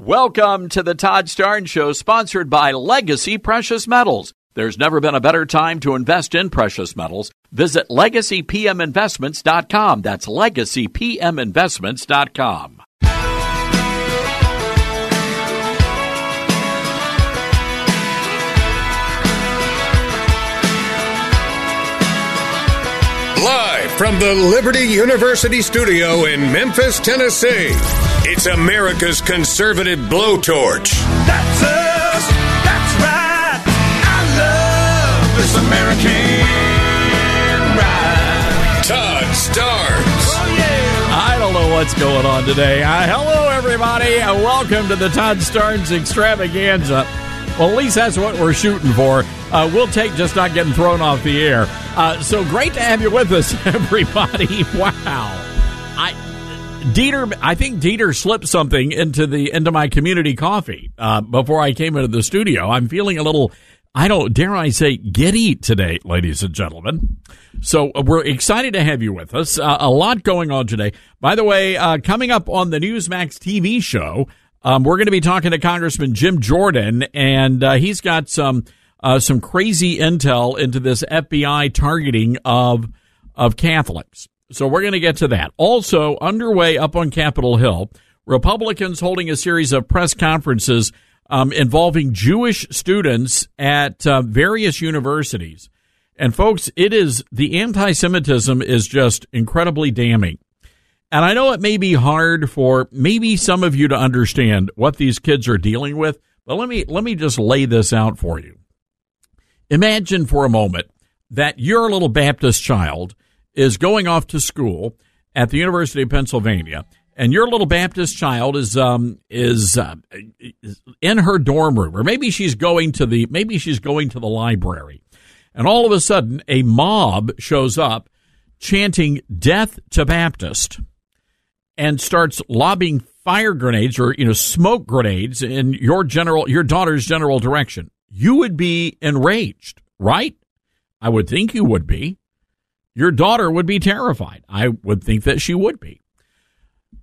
Welcome to the Todd Starnes Show, sponsored by Legacy Precious Metals. There's never been a better time to invest in precious metals. Visit legacypminvestments.com. That's legacypminvestments.com. Live from the Liberty University studio in Memphis, Tennessee, it's America's conservative blowtorch. That's us. That's right. I love this American ride. Todd Starnes. Oh, yeah. I don't know what's going on today. Uh, hello, everybody. Uh, welcome to the Todd Starnes extravaganza. Well, at least that's what we're shooting for. Uh, we'll take just not getting thrown off the air. Uh, so great to have you with us, everybody. Wow. I. Dieter, I think Dieter slipped something into the into my community coffee uh, before I came into the studio. I'm feeling a little, I don't dare I say, giddy today, ladies and gentlemen. So uh, we're excited to have you with us. Uh, a lot going on today. By the way, uh, coming up on the Newsmax TV show, um, we're going to be talking to Congressman Jim Jordan, and uh, he's got some uh, some crazy intel into this FBI targeting of of Catholics. So we're going to get to that. Also underway up on Capitol Hill, Republicans holding a series of press conferences um, involving Jewish students at uh, various universities. And folks, it is the anti-Semitism is just incredibly damning. And I know it may be hard for maybe some of you to understand what these kids are dealing with, but let me let me just lay this out for you. Imagine for a moment that your little Baptist child is going off to school at the University of Pennsylvania, and your little Baptist child is um, is, uh, in her dorm room, or maybe she's going to the maybe she's going to the library, and all of a sudden a mob shows up chanting "Death to Baptist." and starts lobbing fire grenades or you know smoke grenades in your general your daughter's general direction you would be enraged right i would think you would be your daughter would be terrified. I would think that she would be.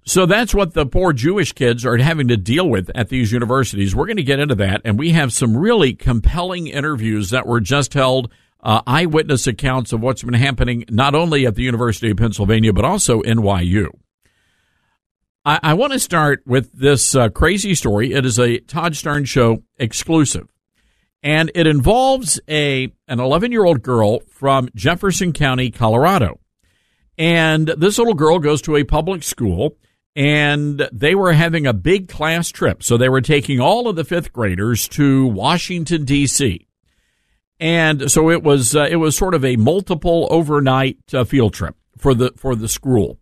So that's what the poor jewish kids are having to deal with at these universities. We're going to get into that and we have some really compelling interviews that were just held uh, eyewitness accounts of what's been happening not only at the university of pennsylvania but also nyu I, I want to start with this uh, crazy story. It is a Todd Starnes Show exclusive, and it involves a an 11 year old girl from Jefferson County, Colorado. And this little girl goes to a public school, and they were having a big class trip. So they were taking all of the fifth graders to Washington D.C. And so it was uh, it was sort of a multiple overnight uh, field trip for the for the school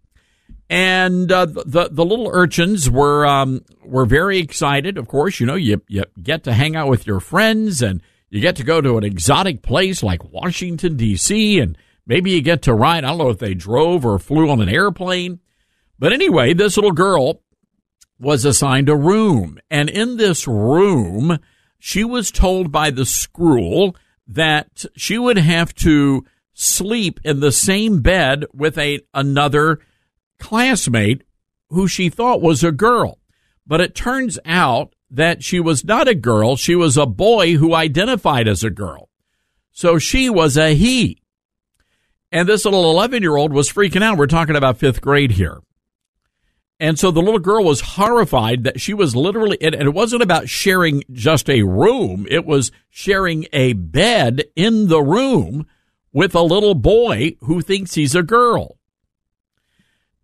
and uh, the the little urchins were um, were very excited. Of course, you know you you get to hang out with your friends, and you get to go to an exotic place like Washington D.C. and maybe you get to ride. I don't know if they drove or flew on an airplane, but anyway, this little girl was assigned a room, and in this room, she was told by the school that she would have to sleep in the same bed with a another classmate who she thought was a girl. But it turns out that she was not a girl. She was a boy who identified as a girl. So she was a he. And this little 11 year old was freaking out. We're talking about fifth grade here. And so the little girl was horrified that she was literally, and it wasn't about sharing just a room. It was sharing a bed in the room with a little boy who thinks he's a girl.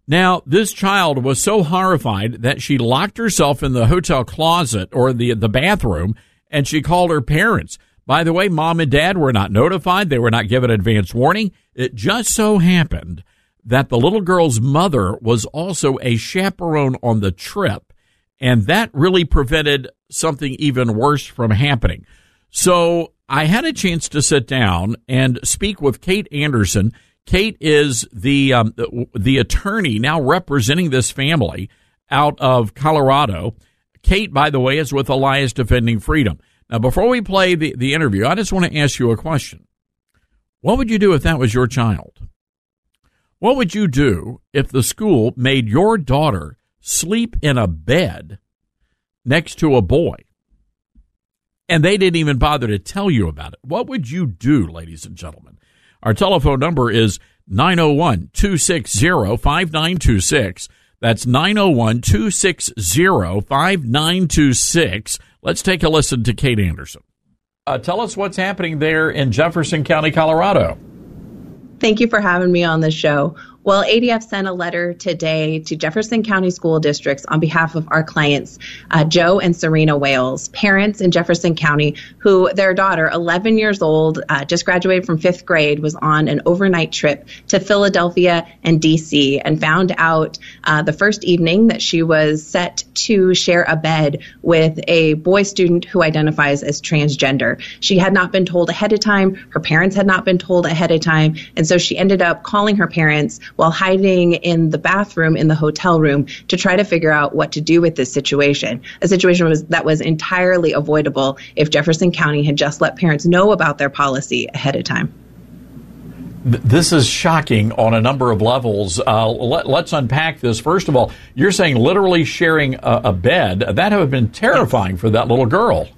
Now, this child was so horrified that she locked herself in the hotel closet or the, the bathroom and she called her parents. By the way, mom and dad were not notified. They were not given advance warning. It just so happened that the little girl's mother was also a chaperone on the trip. And that really prevented something even worse from happening. So I had a chance to sit down and speak with Kate Anderson. Kate is the um, the, attorney now representing this family out of Colorado. Kate, by the way, is with Alliance Defending Freedom. Now, before we play the, the interview, I just want to ask you a question. What would you do if that was your child? What would you do if the school made your daughter sleep in a bed next to a boy and they didn't even bother to tell you about it? What would you do, ladies and gentlemen? Our telephone number is 901 260 5926. That's 901 260 5926. Let's take a listen to Kate Anderson. Uh, tell us what's happening there in Jefferson County, Colorado. Thank you for having me on the show. Well, ADF sent a letter today to Jefferson County School Districts on behalf of our clients, uh, Joe and Serena Wailes, parents in Jefferson County, who their daughter, 11 years old, uh, just graduated from fifth grade, was on an overnight trip to Philadelphia and DC and found out uh, the first evening that she was set to share a bed with a boy student who identifies as transgender. She had not been told ahead of time. Her parents had not been told ahead of time. And so she ended up calling her parents while hiding in the bathroom in the hotel room to try to figure out what to do with this situation. A situation was that was entirely avoidable if Jefferson County had just let parents know about their policy ahead of time. This is shocking on a number of levels. Uh, let, us unpack this. First of all, you're saying literally sharing a, a bed. That would have been terrifying for that little girl.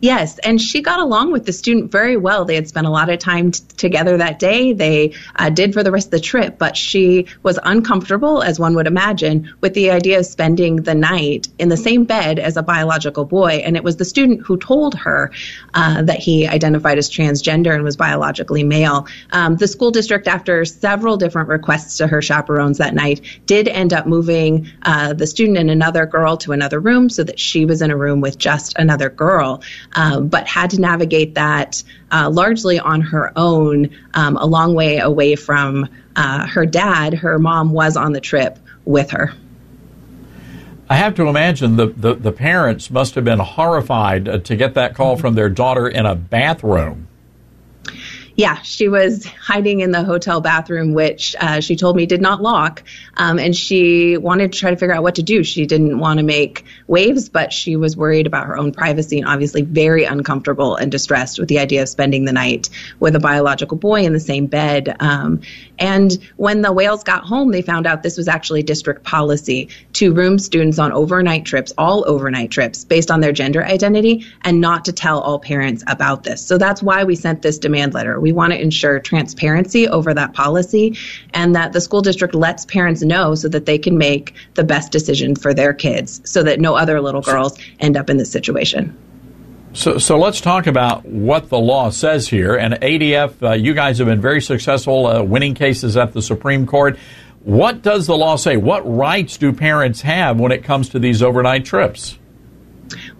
Yes, and she got along with the student very well. They had spent a lot of time t- together that day. They uh, did for the rest of the trip, but she was uncomfortable, as one would imagine, with the idea of spending the night in the same bed as a biological boy. And it was the student who told her uh, that he identified as transgender and was biologically male. Um, the school district, after several different requests to her chaperones that night, did end up moving uh, the student and another girl to another room so that she was in a room with just another girl um, but had to navigate that uh, largely on her own, um, a long way away from uh, her dad. Her mom was on the trip with her. I have to imagine the, the, the parents must have been horrified to get that call from their daughter in a bathroom yeah, she was hiding in the hotel bathroom, which uh, she told me did not lock. Um, and she wanted to try to figure out what to do. She didn't want to make waves, but she was worried about her own privacy and obviously very uncomfortable and distressed with the idea of spending the night with a biological boy in the same bed. Um, and when the Wailes got home, they found out this was actually district policy to room students on overnight trips, all overnight trips, based on their gender identity, and not to tell all parents about this. So that's why we sent this demand letter. We want to ensure transparency over that policy and that the school district lets parents know so that they can make the best decision for their kids so that no other little girls end up in this situation. So, so let's talk about what the law says here. And ADF, uh, you guys have been very successful uh, winning cases at the Supreme Court. What does the law say? What rights do parents have when it comes to these overnight trips?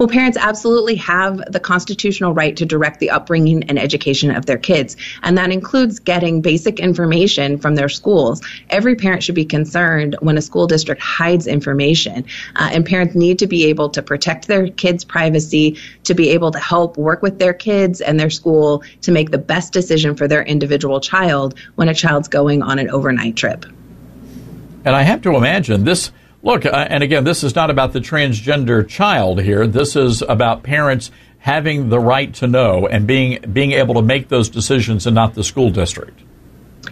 Well, parents absolutely have the constitutional right to direct the upbringing and education of their kids, and that includes getting basic information from their schools. Every parent should be concerned when a school district hides information, uh, and parents need to be able to protect their kids' privacy, to be able to help work with their kids and their school to make the best decision for their individual child when a child's going on an overnight trip. And I have to imagine this Look, uh, and again, this is not about the transgender child here. This is about parents having the right to know and being being able to make those decisions and not the school district.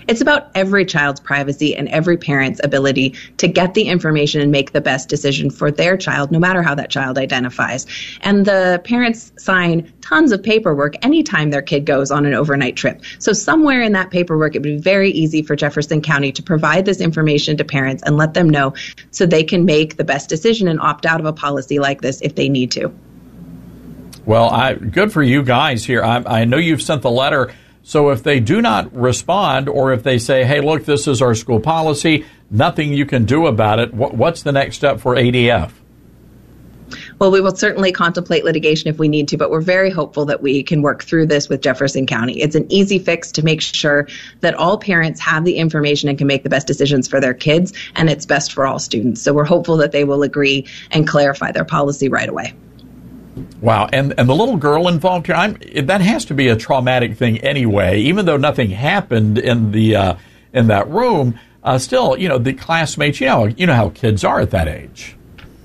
It's about every child's privacy and every parent's ability to get the information and make the best decision for their child, no matter how that child identifies. And the parents sign tons of paperwork anytime their kid goes on an overnight trip. So, somewhere in that paperwork, it would be very easy for Jefferson County to provide this information to parents and let them know so they can make the best decision and opt out of a policy like this if they need to. Well, I, good for you guys here. I, I know you've sent the letter so if they do not respond, or if they say, hey, look, this is our school policy, nothing you can do about it, what's the next step for ADF? Well, we will certainly contemplate litigation if we need to, but we're very hopeful that we can work through this with Jefferson County. It's an easy fix to make sure that all parents have the information and can make the best decisions for their kids, and it's best for all students. So we're hopeful that they will agree and clarify their policy right away. Wow, and and the little girl involved here, I'm, that has to be a traumatic thing anyway. Even though nothing happened in the uh, in that room, uh, still, you know, the classmates, you know, you know how kids are at that age.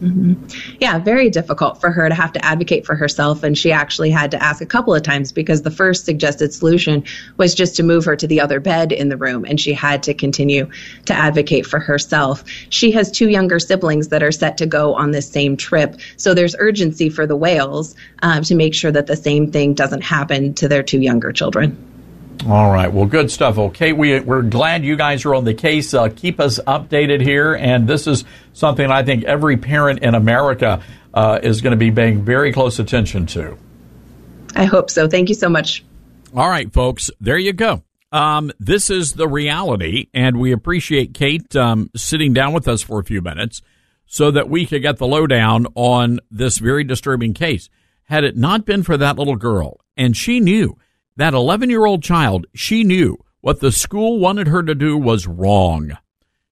Mm-hmm. Yeah, very difficult for her to have to advocate for herself. And she actually had to ask a couple of times because the first suggested solution was just to move her to the other bed in the room. And she had to continue to advocate for herself. She has two younger siblings that are set to go on this same trip. So there's urgency for the Wailes um, to make sure that the same thing doesn't happen to their two younger children. All right. Well, good stuff. Okay, we we're glad you guys are on the case. Uh, keep us updated here, and this is something I think every parent in America uh, is going to be paying very close attention to. I hope so. Thank you so much. All right, folks. There you go. Um, this is the reality, and we appreciate Kate um, sitting down with us for a few minutes so that we could get the lowdown on this very disturbing case. Had it not been for that little girl, and she knew that 11 year old child, she knew what the school wanted her to do was wrong.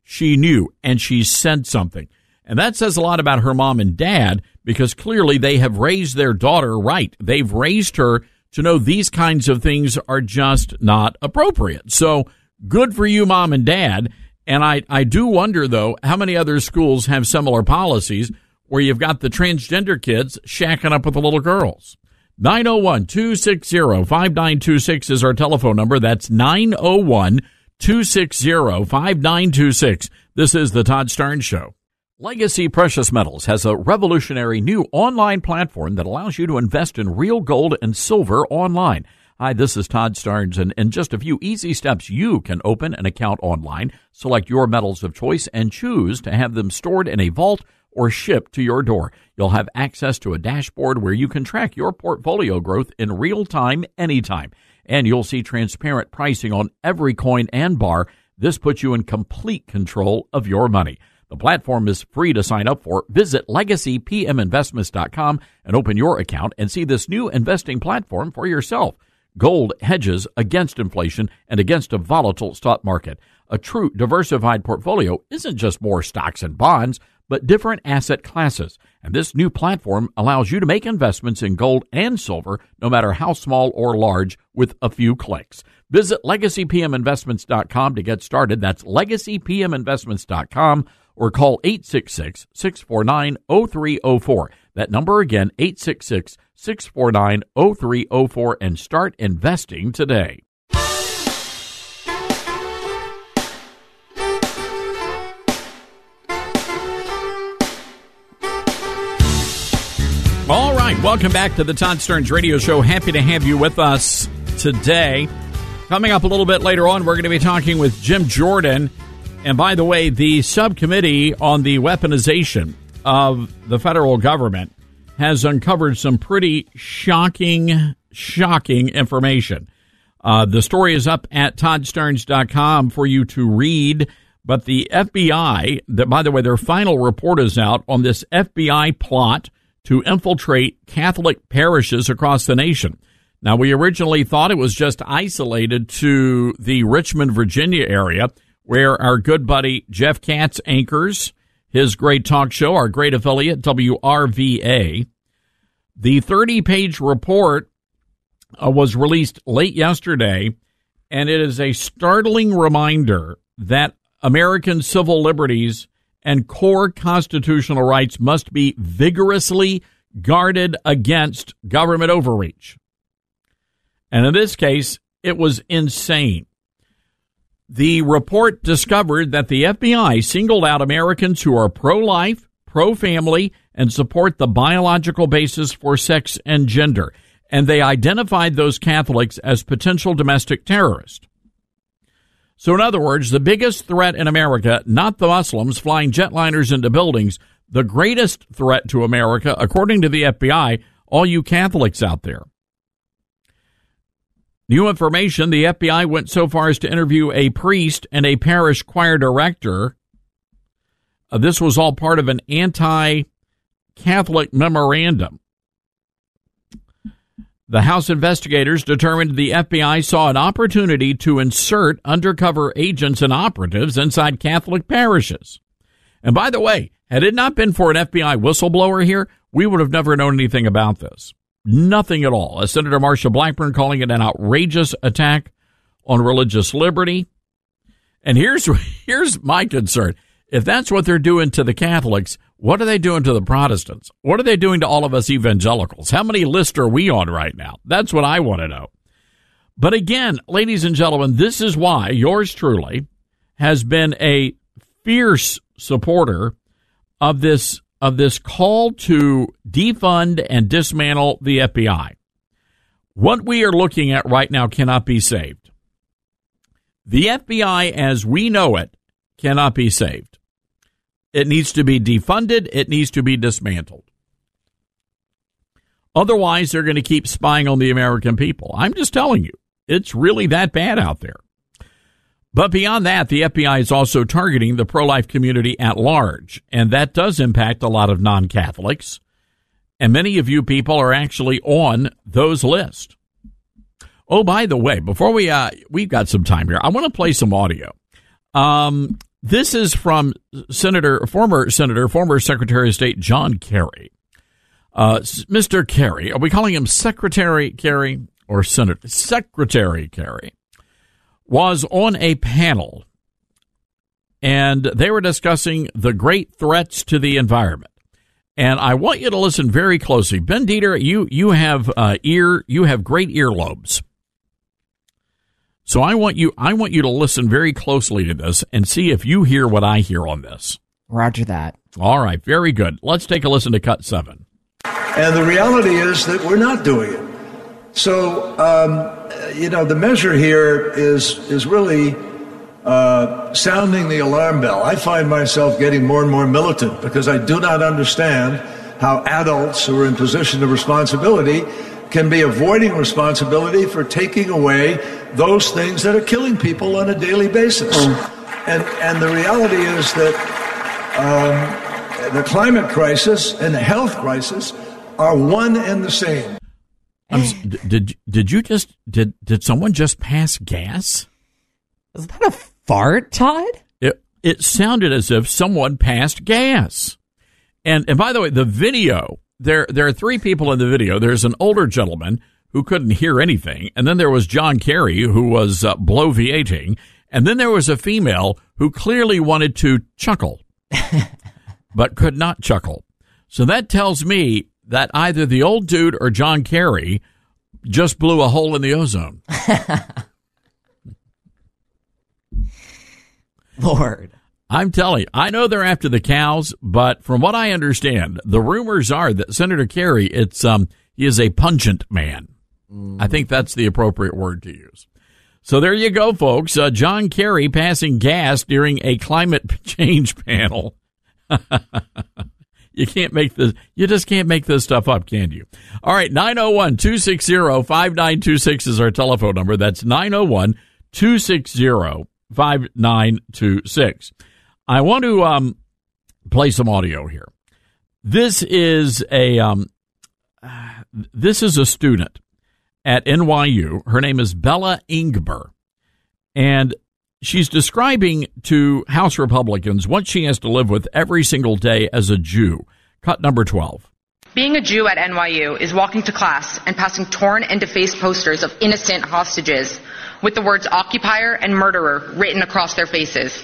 She knew, and she said something. And that says a lot about her mom and dad because clearly they have raised their daughter right. They've raised her to know these kinds of things are just not appropriate. So good for you, mom and dad. And I, I do wonder, though, how many other schools have similar policies where you've got the transgender kids shacking up with the little girls. 901 260 5926 is our telephone number. That's 901 260 5926. This is the Todd Starnes Show. Legacy Precious Metals has a revolutionary new online platform that allows you to invest in real gold and silver online. Hi, this is Todd Starnes, and in just a few easy steps, you can open an account online, select your metals of choice, and choose to have them stored in a vault or shipped to your door. You'll have access to a dashboard where you can track your portfolio growth in real time anytime. And you'll see transparent pricing on every coin and bar. This puts you in complete control of your money. The platform is free to sign up for. Visit legacypminvestments.com and open your account and see this new investing platform for yourself. Gold hedges against inflation and against a volatile stock market. A true diversified portfolio isn't just more stocks and bonds but different asset classes. And this new platform allows you to make investments in gold and silver, no matter how small or large, with a few clicks. Visit legacypminvestments.com to get started. That's legacypminvestments.com or call 866 649 0304. That number again, 866 649 0304, and start investing today. Right, welcome back to the Todd Starnes Radio Show. Happy to have you with us today. Coming up a little bit later on, we're going to be talking with Jim Jordan. And by the way, the subcommittee on the weaponization of the federal government has uncovered some pretty shocking, shocking information. Uh, the story is up at toddstarnes.com for you to read. But the FBI, that by the way, their final report is out on this FBI plot to infiltrate Catholic parishes across the nation. Now, we originally thought it was just isolated to the Richmond, Virginia area, where our good buddy Jeff Katz anchors his great talk show, our great affiliate, WRVA. The 30 page report uh, was released late yesterday, and it is a startling reminder that American civil liberties and core constitutional rights must be vigorously guarded against government overreach. And in this case, it was insane. The report discovered that the FBI singled out Americans who are pro life, pro family, and support the biological basis for sex and gender. And they identified those Catholics as potential domestic terrorists. So, in other words, the biggest threat in America, not the Muslims flying jetliners into buildings, the greatest threat to America, according to the FBI, all you Catholics out there. New information the FBI went so far as to interview a priest and a parish choir director. Uh, this was all part of an anti Catholic memorandum. The House investigators determined the FBI saw an opportunity to insert undercover agents and operatives inside Catholic parishes. And by the way, had it not been for an FBI whistleblower here, we would have never known anything about this. Nothing at all. As Senator Marsha Blackburn calling it an outrageous attack on religious liberty. And here's here's my concern. If that's what they're doing to the Catholics, what are they doing to the Protestants? What are they doing to all of us evangelicals? How many lists are we on right now? That's what I want to know. But again, ladies and gentlemen, this is why yours truly has been a fierce supporter of this of this call to defund and dismantle the FBI. What we are looking at right now cannot be saved. The FBI as we know it cannot be saved. It needs to be defunded. It needs to be dismantled. Otherwise, they're going to keep spying on the American people. I'm just telling you, it's really that bad out there. But beyond that, the FBI is also targeting the pro life community at large, and that does impact a lot of non Catholics. And many of you people are actually on those lists. Oh, by the way, before we uh, we've got some time here, I want to play some audio. Um, this is from Senator, former Senator, former Secretary of State John Kerry. Uh, Mr. Kerry, are we calling him Secretary Kerry or Senator? Secretary Kerry was on a panel and they were discussing the great threats to the environment. And I want you to listen very closely. Ben Dieter, you, you have uh, ear, you have great earlobes. So I want you I want you to listen very closely to this and see if you hear what I hear on this. Roger that. All right, very good. Let's take a listen to cut 7. And the reality is that we're not doing it. So um, you know, the measure here is is really uh, sounding the alarm bell. I find myself getting more and more militant because I do not understand how adults who are in position of responsibility can be avoiding responsibility for taking away those things that are killing people on a daily basis. Oh. And, and the reality is that um, the climate crisis and the health crisis are one and the same. Um, did did you just did did someone just pass gas? Is that a fart, Todd? It it sounded as if someone passed gas. And and by the way, the video there there are three people in the video. There's an older gentleman who couldn't hear anything, and then there was John Kerry who was uh, bloviating, and then there was a female who clearly wanted to chuckle, but could not chuckle. So that tells me that either the old dude or John Kerry just blew a hole in the ozone. Lord. I'm telling you, I know they're after the cows, but from what I understand, the rumors are that Senator Kerry, it's um, he is a pungent man. Mm. I think that's the appropriate word to use. So there you go, folks. Uh, John Kerry passing gas during a climate change panel. you can't make this, you just can't make this stuff up, can you? All right, 901 260 5926 is our telephone number. That's 901 260 5926. I want to um, play some audio here. This is a um, this is a student at NYU. Her name is Bella Ingber, and she's describing to House Republicans what she has to live with every single day as a Jew. Cut number twelve. Being a Jew at NYU is walking to class and passing torn and defaced posters of innocent hostages with the words occupier and murderer written across their faces.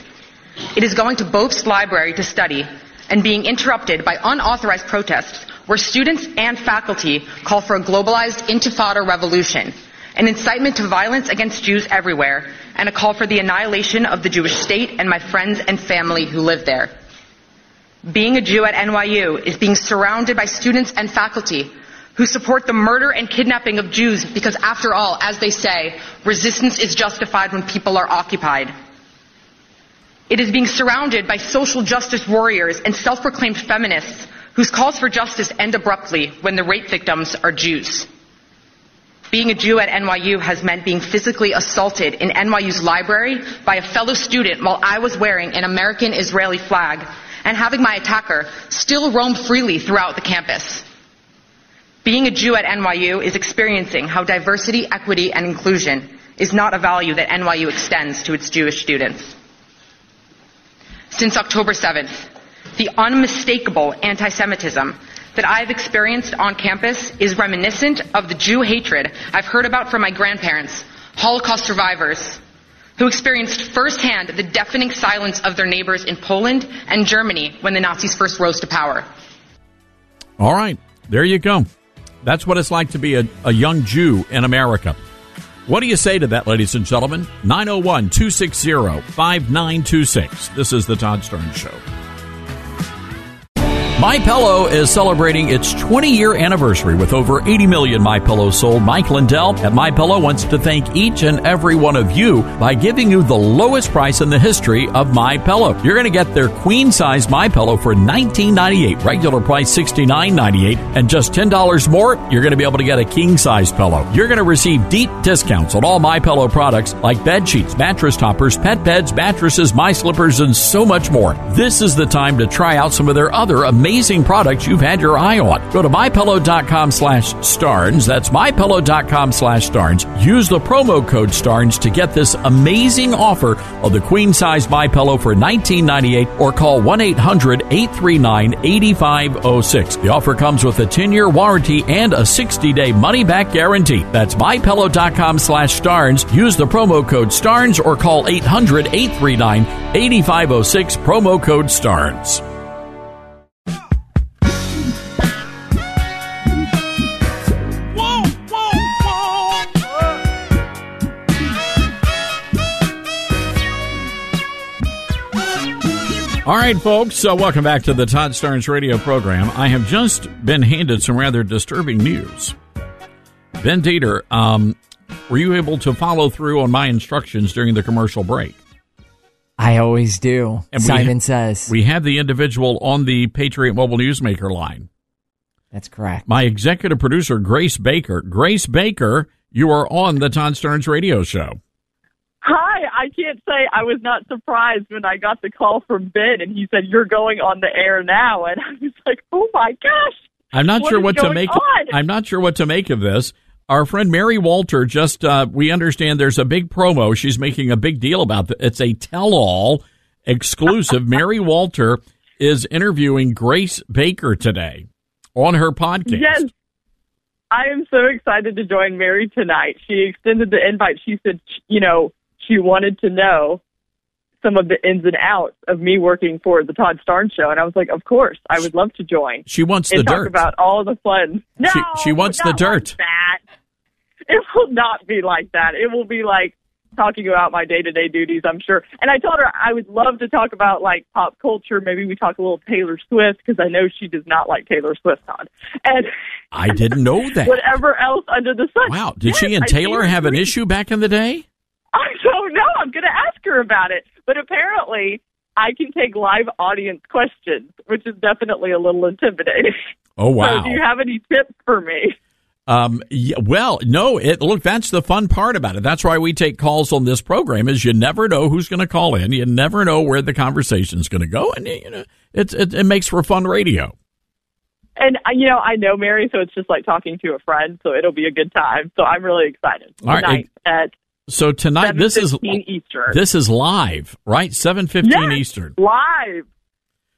It is going to Bobst library to study and being interrupted by unauthorized protests where students and faculty call for a globalized intifada revolution, an incitement to violence against Jews everywhere, and a call for the annihilation of the Jewish state and my friends and family who live there. Being a Jew at NYU is being surrounded by students and faculty who support the murder and kidnapping of Jews because after all, as they say, resistance is justified when people are occupied. It is being surrounded by social justice warriors and self-proclaimed feminists whose calls for justice end abruptly when the rape victims are Jews. Being a Jew at NYU has meant being physically assaulted in NYU's library by a fellow student while I was wearing an American Israeli flag and having my attacker still roam freely throughout the campus. Being a Jew at NYU is experiencing how diversity, equity, and inclusion is not a value that NYU extends to its Jewish students. Since October 7th, the unmistakable anti Semitism that I've experienced on campus is reminiscent of the Jew hatred I've heard about from my grandparents, Holocaust survivors, who experienced firsthand the deafening silence of their neighbors in Poland and Germany when the Nazis first rose to power. All right, there you go. That's what it's like to be a, a young Jew in America. What do you say to that, ladies and gentlemen? 901 260 5926. This is the Todd Starnes Show. My Pillow is celebrating its 20 year anniversary with over 80 million My Pillows sold. Mike Lindell at My Pillow wants to thank each and every one of you by giving you the lowest price in the history of My Pillow. You're going to get their queen size My Pillow for $19.98, regular price $69.98, and just $10 more, you're going to be able to get a king size pillow. You're going to receive deep discounts on all My Pillow products like bed sheets, mattress toppers, pet beds, mattresses, my slippers, and so much more. This is the time to try out some of their other amazing amazing products you've had your eye on. Go to mypillow.com slash starnes. That's mypillow.com slash starnes. Use the promo code starnes to get this amazing offer of the queen size My Pillow for $19.98 or call 1-800-839-8506. The offer comes with a 10-year warranty and a 60-day money-back guarantee. That's mypillow.com slash starnes. Use the promo code starnes or call 800-839-8506 promo code starnes. All right, folks, uh, welcome back to the Todd Starnes radio program. I have just been handed some rather disturbing news. Ben Dieter, um, were you able to follow through on my instructions during the commercial break? I always do. And Simon says. We have the individual on the Patriot Mobile Newsmaker line. That's correct. My executive producer, Grace Baker. Grace Baker, you are on the Todd Starnes radio show. I can't say I was not surprised when I got the call from Ben and he said, You're going on the air now. And I was like, Oh my gosh. I'm not What sure what to make. on? I'm not sure what to make of this. Our friend Mary Walter just uh, we understand there's a big promo. She's making a big deal about it. It's a tell-all exclusive. Mary Walter is interviewing Grace Baker today on her podcast. Yes. I am so excited to join Mary tonight. She extended the invite. She said, you know, she wanted to know some of the ins and outs of me working for the Todd Starnes show. And I was like, Of course, I would love to join. She wants and the talk dirt. about all the fun. No, She- she wants the dirt. Like that. It will not be like that. It will be like talking about my day to day duties, I'm sure. And I told her I would love to talk about like pop culture. Maybe we talk a little Taylor Swift because I know she does not like Taylor Swift on. And I didn't know that. whatever else under the sun. Wow, did she and Taylor have an issue back in the day? I don't know. I'm going to ask her about it. But apparently, I can take live audience questions, which is definitely a little intimidating. Oh wow. So, do you have any tips for me? Um, yeah, well, no, it, look, that's the fun part about it. That's why we take calls on this program is you never know who's going to call in. You never know where the conversation's going to go. And, you know, it's, it, it makes for fun radio. And uh, you know, I know Mary, so it's just like talking to a friend. So it'll be a good time. So I'm really excited. All right, Tonight at So tonight, this is, Eastern. this is live, right? 715 Yes, Eastern. live,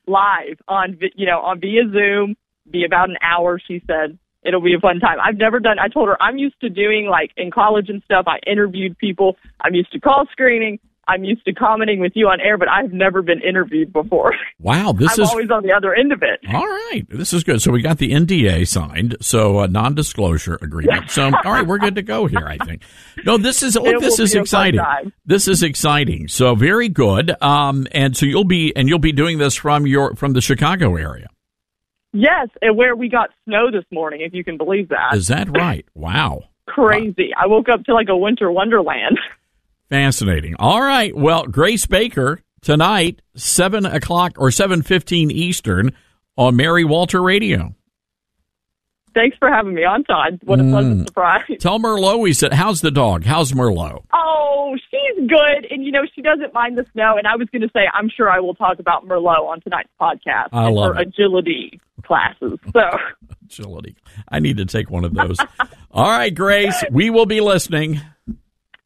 live on vi- you know on via Zoom. Be about an hour. She said it'll be a fun time. I've never done. I told her I'm used to doing like in college and stuff. I interviewed people. I'm used to call screening. I'm used to commenting with you on air, but I've never been interviewed before. Wow, this I'm is always on the other end of it. all right. This is good. So we got the NDA signed, so a non-disclosure agreement. So all right, we're good to go here. I think. No, this is look. This is be a fun exciting. This is exciting. So very good. Um, and so you'll be and you'll be doing this from your from the Chicago area. Yes, and where we got snow this morning, if you can believe that. Is that right? Wow. Crazy. I woke up to like a winter wonderland. Fascinating. All right. Well, Grace Baker tonight, seven o'clock or seven fifteen Eastern on Mary Walter Radio. Thanks for having me on, Todd. What a Mm. pleasant surprise. Tell Merlot we said, "How's the dog? How's Merlot?" Oh, she's good, and you know she doesn't mind the snow. And I was going to say, I'm sure I will talk about Merlot on tonight's podcast I love her it. agility classes. So Agility. I need to take one of those. All right, Grace, we will be listening.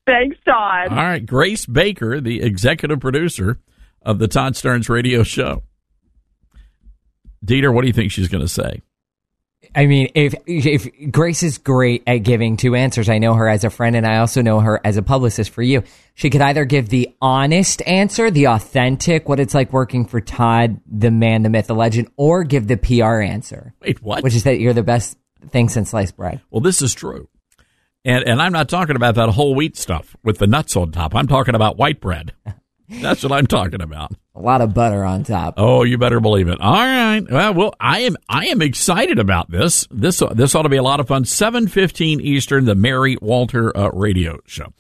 Thanks, Todd. All right, Grace Baker, the executive producer of the Todd Starnes Radio Show. Dieter, what do you think she's going to say? I mean, if if Grace is great at giving two answers, I know her as a friend, and I also know her as a publicist for you. She could either give the honest answer, the authentic, what it's like working for Todd, the man, the myth, the legend, or give the PR answer. Wait, what? Which is that you're the best thing since sliced bread. Well, this is true. And and I'm not talking about that whole wheat stuff with the nuts on top. I'm talking about white bread. That's what I'm talking about. A lot of butter on top. Oh, you better believe it. All right. Well, well, I am I am excited about this. This this ought to be a lot of fun. 7:15 Eastern, the Mary Walter uh, radio show.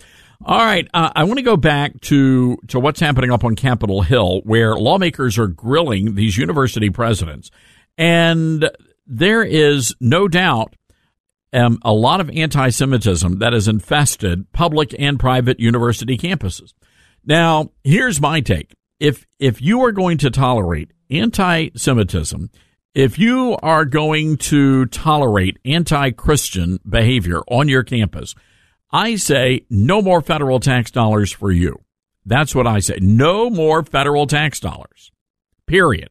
All right, uh, I want to go back to to what's happening up on Capitol Hill, where lawmakers are grilling these university presidents, and there is no doubt um, a lot of anti-Semitism that has infested public and private university campuses. Now, here's my take: if if you are going to tolerate anti-Semitism, if you are going to tolerate anti-Christian behavior on your campus, I say no more federal tax dollars for you. That's what I say. No more federal tax dollars. Period.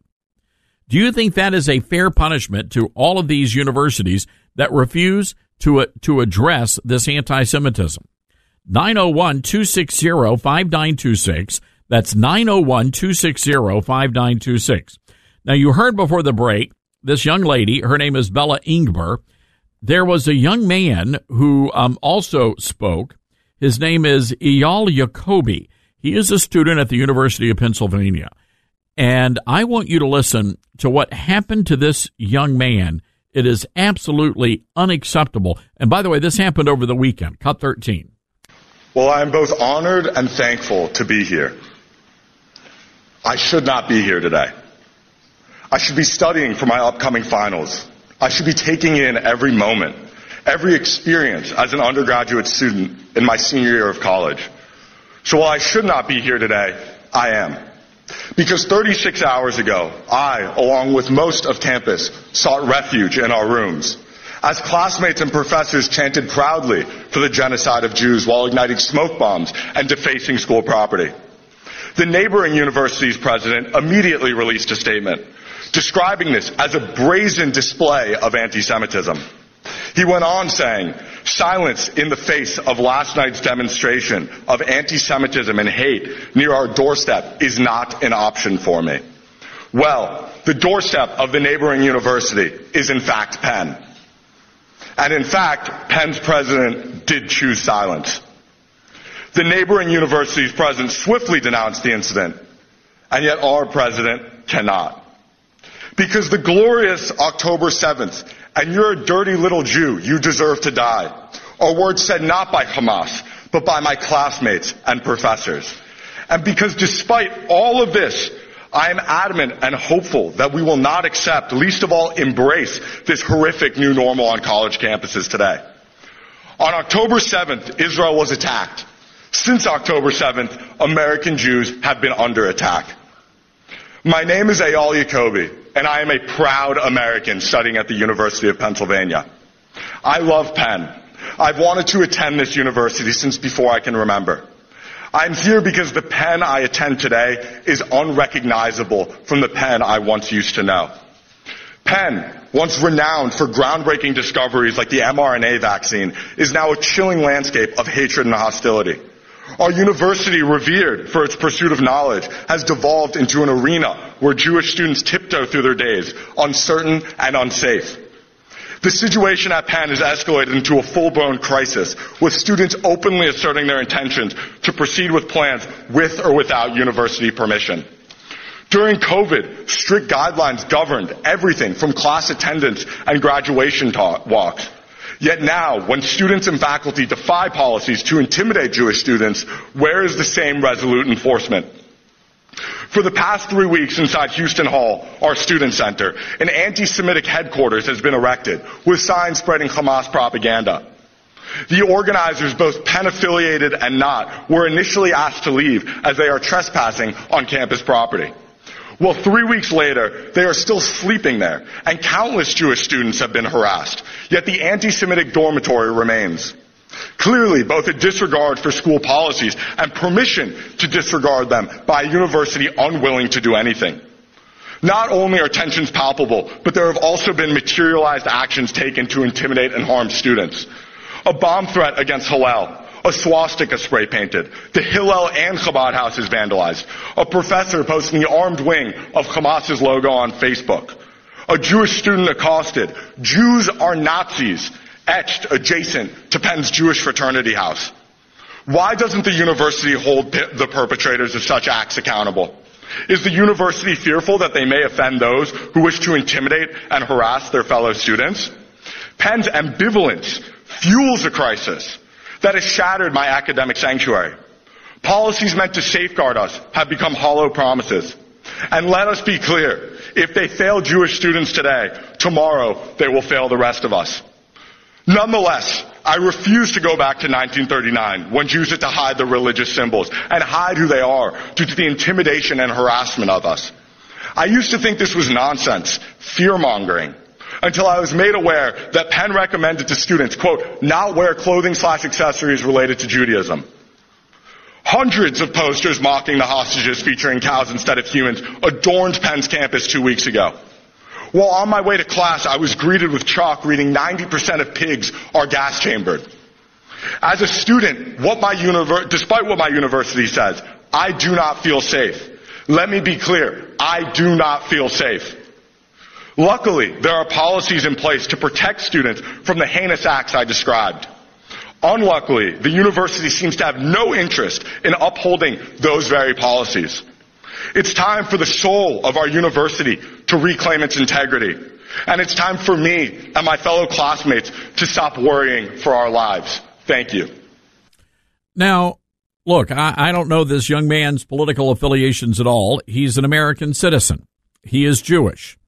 Do you think that is a fair punishment to all of these universities that refuse to uh, to address this anti-Semitism? 901-260-5926. That's 901-260-5926. Now you heard before the break this young lady, her name is Bella Ingber. There was a young man who um, also spoke. His name is Eyal Yacobi. He is a student at the University of Pennsylvania. And I want you to listen to what happened to this young man. It is absolutely unacceptable. And by the way, this happened over the weekend, Cut 13. Well, I am both honored and thankful to be here. I should not be here today. I should be studying for my upcoming finals. I should be taking in every moment, every experience as an undergraduate student in my senior year of college. So while I should not be here today, I am. Because 36 hours ago, I, along with most of campus, sought refuge in our rooms. As classmates and professors chanted proudly for the genocide of Jews while igniting smoke bombs and defacing school property. The neighboring university's president immediately released a statement describing this as a brazen display of anti-Semitism. He went on saying, silence in the face of last night's demonstration of anti-Semitism and hate near our doorstep is not an option for me. Well, the doorstep of the neighboring university is in fact Penn. And in fact, Penn's president did choose silence. The neighboring university's president swiftly denounced the incident, and yet our president cannot. Because the glorious October 7th, and you're a dirty little Jew, you deserve to die, are words said not by Hamas, but by my classmates and professors. And because despite all of this, I am adamant and hopeful that we will not accept, least of all embrace, this horrific new normal on college campuses today. On October 7th, Israel was attacked. Since October 7th, American Jews have been under attack. My name is Eyal Yacobi, and I am a proud American studying at the University of Pennsylvania. I love Penn. I've wanted to attend this university since before I can remember. I'm here because the Penn I attend today is unrecognizable from the Penn I once used to know. Penn, once renowned for groundbreaking discoveries like the mRNA vaccine, is now a chilling landscape of hatred and hostility. Our university, revered for its pursuit of knowledge, has devolved into an arena where Jewish students tiptoe through their days, uncertain and unsafe. The situation at Penn has escalated into a full-blown crisis, with students openly asserting their intentions to proceed with plans with or without university permission. During COVID, strict guidelines governed everything from class attendance and graduation talk, walks. Yet now, when students and faculty defy policies to intimidate Jewish students, where is the same resolute enforcement? For the past three weeks inside Houston Hall, our student center, an anti-Semitic headquarters has been erected with signs spreading Hamas propaganda. The organizers, both Penn affiliated and not, were initially asked to leave as they are trespassing on campus property. Well, three weeks later, they are still sleeping there, and countless Jewish students have been harassed, yet the anti-Semitic dormitory remains. Clearly, both a disregard for school policies and permission to disregard them by a university unwilling to do anything. Not only are tensions palpable, but there have also been materialized actions taken to intimidate and harm students. A bomb threat against Hillel, a swastika spray painted, the Hillel and Chabad houses vandalized, a professor posting the armed wing of Hamas's logo on Facebook, a Jewish student accosted, Jews are Nazis, etched adjacent to Penn's Jewish fraternity house. Why doesn't the university hold the perpetrators of such acts accountable? Is the university fearful that they may offend those who wish to intimidate and harass their fellow students? Penn's ambivalence fuels a crisis that has shattered my academic sanctuary. Policies meant to safeguard us have become hollow promises. And let us be clear, if they fail Jewish students today, tomorrow they will fail the rest of us. Nonetheless, I refuse to go back to 1939 when Jews had to hide their religious symbols and hide who they are due to the intimidation and harassment of us. I used to think this was nonsense, fear mongering, until I was made aware that Penn recommended to students, quote, not wear clothing slash accessories related to Judaism. Hundreds of posters mocking the hostages featuring cows instead of humans adorned Penn's campus two weeks ago. While on my way to class, I was greeted with chalk reading 90% of pigs are gas chambered. As a student, what univer- despite what my university says, I do not feel safe. Let me be clear. I do not feel safe. Luckily, there are policies in place to protect students from the heinous acts I described. Unluckily, the university seems to have no interest in upholding those very policies. It's time for the soul of our university to reclaim its integrity. And it's time for me and my fellow classmates to stop worrying for our lives. Thank you. Now, look, I, I, don't know this young man's political affiliations at all. He's an American citizen. He is Jewish.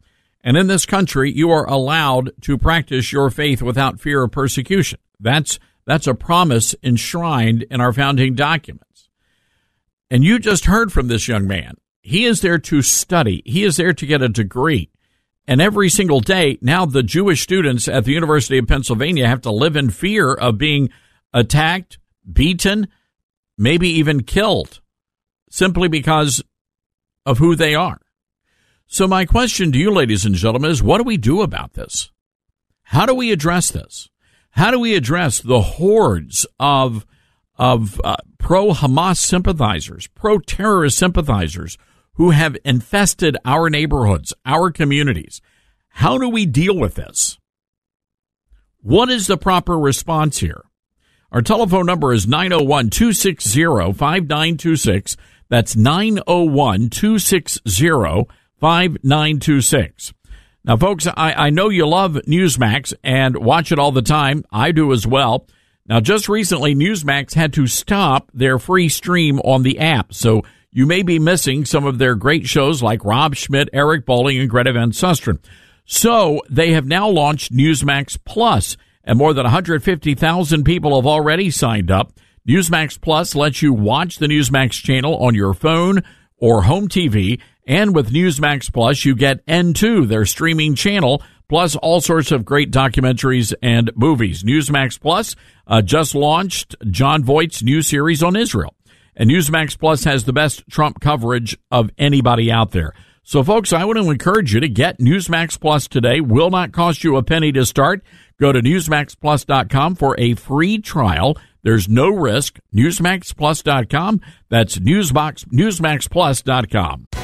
And in this country, you are allowed to practice your faith without fear of persecution. That's, that's a promise enshrined in our founding documents. And you just heard from this young man he is there to study. He is there to get a degree. And every single day, now the Jewish students at the University of Pennsylvania have to live in fear of being attacked, beaten, maybe even killed simply because of who they are. So my question to you, ladies and gentlemen, is what do we do about this? How do we address this? How do we address the hordes of of uh, pro Hamas sympathizers, pro terrorist sympathizers who have infested our neighborhoods, our communities. How do we deal with this? What is the proper response here? Our telephone number is 901 260 5926. That's 901 260 5926. Now, folks, I, I know you love Newsmax and watch it all the time. I do as well. Now, just recently, Newsmax had to stop their free stream on the app. So you may be missing some of their great shows like Rob Schmitt, Eric Bolling, and Greta Van Susteren. So they have now launched Newsmax Plus, and more than 150,000 people have already signed up. Newsmax Plus lets you watch the Newsmax channel on your phone or home TV. And with Newsmax Plus, you get N2, their streaming channel, plus all sorts of great documentaries and movies. Newsmax Plus uh, just launched Jon Voight's new series on Israel. And Newsmax Plus has the best Trump coverage of anybody out there. So, folks, I want to encourage you to get Newsmax Plus today. Will not cost you a penny to start. Go to NewsmaxPlus.com for a free trial. There's no risk. NewsmaxPlus.com. That's Newsbox, NewsmaxPlus.com.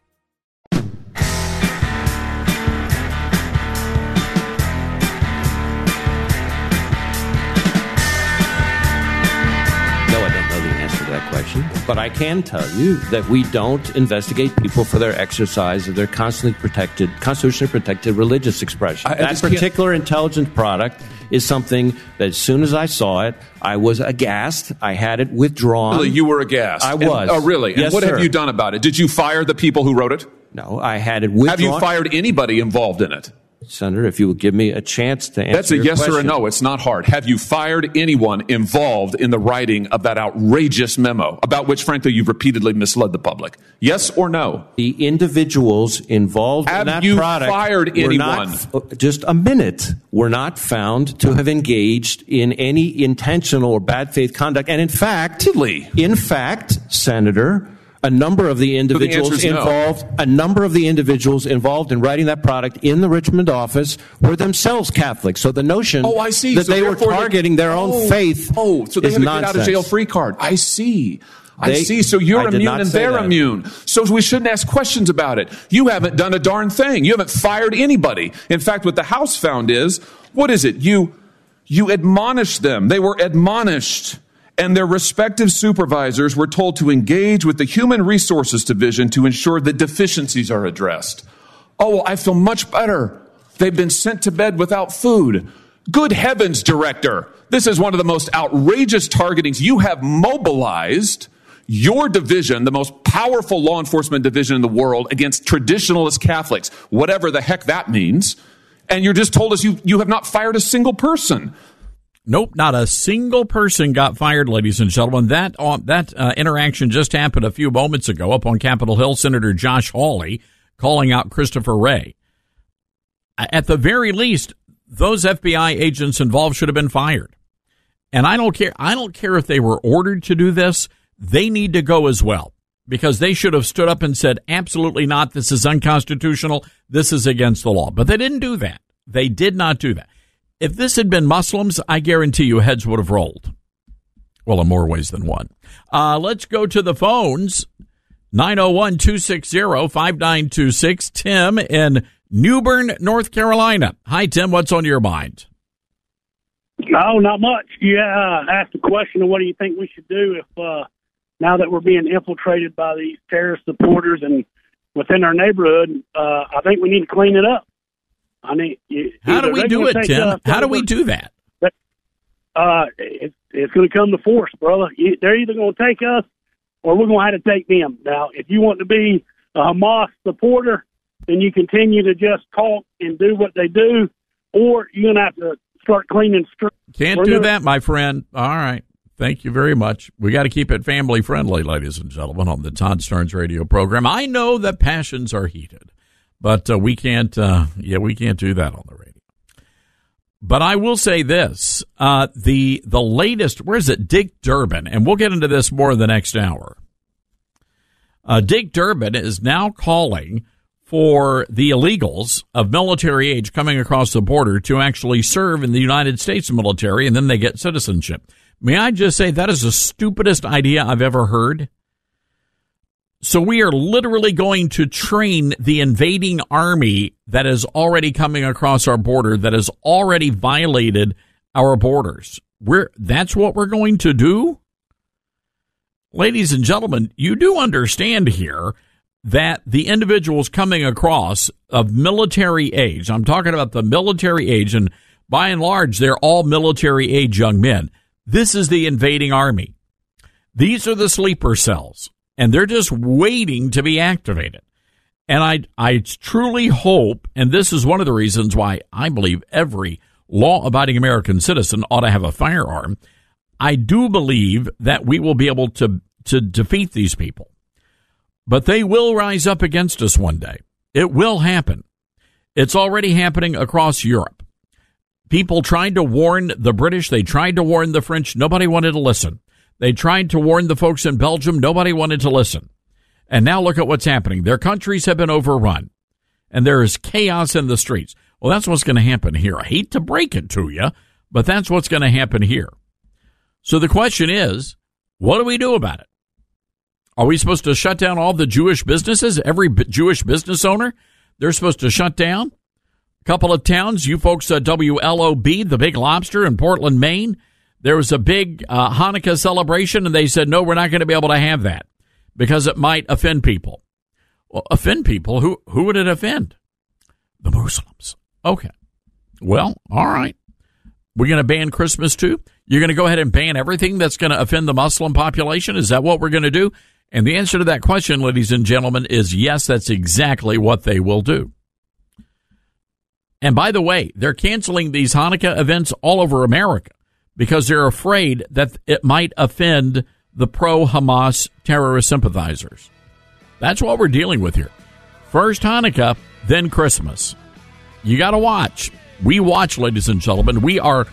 But I can tell you that we don't investigate people for their exercise of their constantly protected, constitutionally protected religious expression. I- I that can't- particular intelligence product is something that as soon as I saw it, I was aghast. I had it withdrawn. Really, you were aghast. I And- was. oh, really? And Yes, what sir. have you done about it? Did you fire the people who wrote it? No, I had it withdrawn. Have you fired anybody involved in it? Senator, if you will give me a chance to answer That's a yes or a no. It's not hard. Have you fired anyone involved in the writing of that outrageous memo about which, frankly, you've repeatedly misled the public? Yes or no? The individuals involved Have in that you product fired anyone? Not, just a minute. Were not found to have engaged in any intentional or bad faith conduct, and in fact, in fact, Senator. A number of the individuals is no. involved, a number of the individuals involved in writing that product in the Richmond office were themselves Catholic. So the notion Oh, I see. that So they were they- targeting their own Oh, faith Oh, so they have a get out of jail free card. I see. I see. So you're I immune and they're that. immune. So we shouldn't ask questions about it. You haven't done a darn thing. You haven't fired anybody. In fact, what the House found is, what is it? You, you admonished them. They were admonished. And their respective supervisors were told to engage with the Human Resources Division to ensure that deficiencies are addressed. Oh, I feel much better. They've been sent to bed without food. Good heavens, director. This is one of the most outrageous targetings. You have mobilized your division, the most powerful law enforcement division in the world, against traditionalist Catholics, whatever the heck that means. And you're just told us you, you have not fired a single person. Nope, not a single person got fired, ladies and gentlemen. That uh, that uh, interaction just happened a few moments ago up on Capitol Hill. Senator Josh Hawley calling out Christopher Wray. At the very least, those FBI agents involved should have been fired. And I don't care. I don't care if they were ordered to do this. They need to go as well because they should have stood up and said, "Absolutely not. This is unconstitutional. This is against the law." But they didn't do that. They did not do that. If this had been Muslims, I guarantee you heads would have rolled. Well, in more ways than one. Uh, let's go to the phones. 901 260 5926. Tim in New Bern, North Carolina. Hi, Tim. What's on your mind? No, not much. Yeah, uh, asked a question of what do you think we should do if uh, now that we're being infiltrated by these terrorist supporters and within our neighborhood, uh, I think we need to clean it up. I mean, you- How do we do it, Tim? How do we do that? Uh, it, it's going to come to force, brother. You- They're either going to take us or we're going to have to take them. Now, if you want to be a Hamas supporter, then you continue to just talk and do what they do, or you're going to have to start cleaning streets. Can't We're do gonna- that, my friend. All right. Thank you very much. We got to keep it family friendly, ladies and gentlemen, on the Todd Starnes radio program. I know that passions are heated, but uh, we can't. Uh, yeah, we can't do that on the radio. But I will say this: uh, the the latest. Where is it? Dick Durbin, and we'll get into this more in the next hour. Uh, Dick Durbin is now calling for the illegals of military age coming across the border to actually serve in the United States military, and then they get citizenship. May I just say that is the stupidest idea I've ever heard. So we are literally going to train the invading army that is already coming across our border, that has already violated our borders. We're that's what we're going to do. Ladies and gentlemen, you do understand here that the individuals coming across of military age, I'm talking about the military age, and by and large, they're all military age young men. This is the invading army. These are the sleeper cells, and they're just waiting to be activated. And I, I truly hope, and this is one of the reasons why I believe every law abiding American citizen ought to have a firearm. I do believe that we will be able to, to defeat these people, but they will rise up against us one day. It will happen. It's already happening across Europe. People tried to warn the British, they tried to warn the French. Nobody wanted to listen. They tried to warn the folks in Belgium. Nobody wanted to listen. And now look at what's happening. Their countries have been overrun and there is chaos in the streets. Well, that's what's going to happen here. I hate to break it to you, but that's what's going to happen here. So the question is, what do we do about it? Are we supposed to shut down all the Jewish businesses? Every Jewish business owner, they're supposed to shut down? A couple of towns, you folks at WLOB, the Big Lobster in Portland, Maine, there was a big uh, Hanukkah celebration, and they said, no, we're not going to be able to have that because it might offend people. Well, offend people? Who, who would it offend? The Muslims. Okay. Well, all right. We're going to ban Christmas too? You're going to go ahead and ban everything that's going to offend the Muslim population? Is that what we're going to do? And the answer to that question, ladies and gentlemen, is yes, that's exactly what they will do. And by the way, they're canceling these Hanukkah events all over America because they're afraid that it might offend the pro Hamas terrorist sympathizers. That's what we're dealing with here. First Hanukkah, then Christmas. You got to watch. We watch, ladies and gentlemen. We are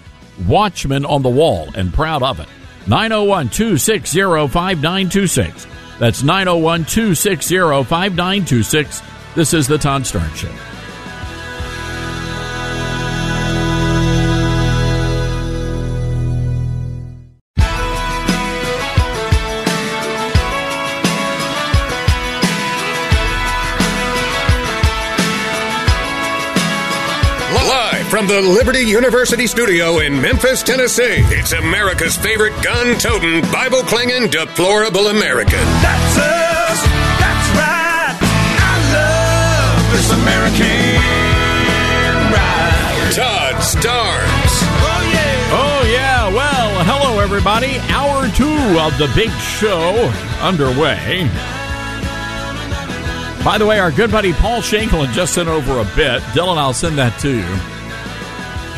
watchmen on the wall and proud of it. 901 260 5926. That's 901 260 5926. This is the Todd Starnes Show. From the Liberty University studio in Memphis, Tennessee, it's America's favorite gun toting, Bible clanging, deplorable American. That's us. That's right. I love this American ride. Todd Starnes. Oh, yeah. Oh, yeah. Well, hello, everybody. Hour two of the big show underway. By the way, our good buddy Paul Shanklin just sent over a bit. Dylan, I'll send that to you.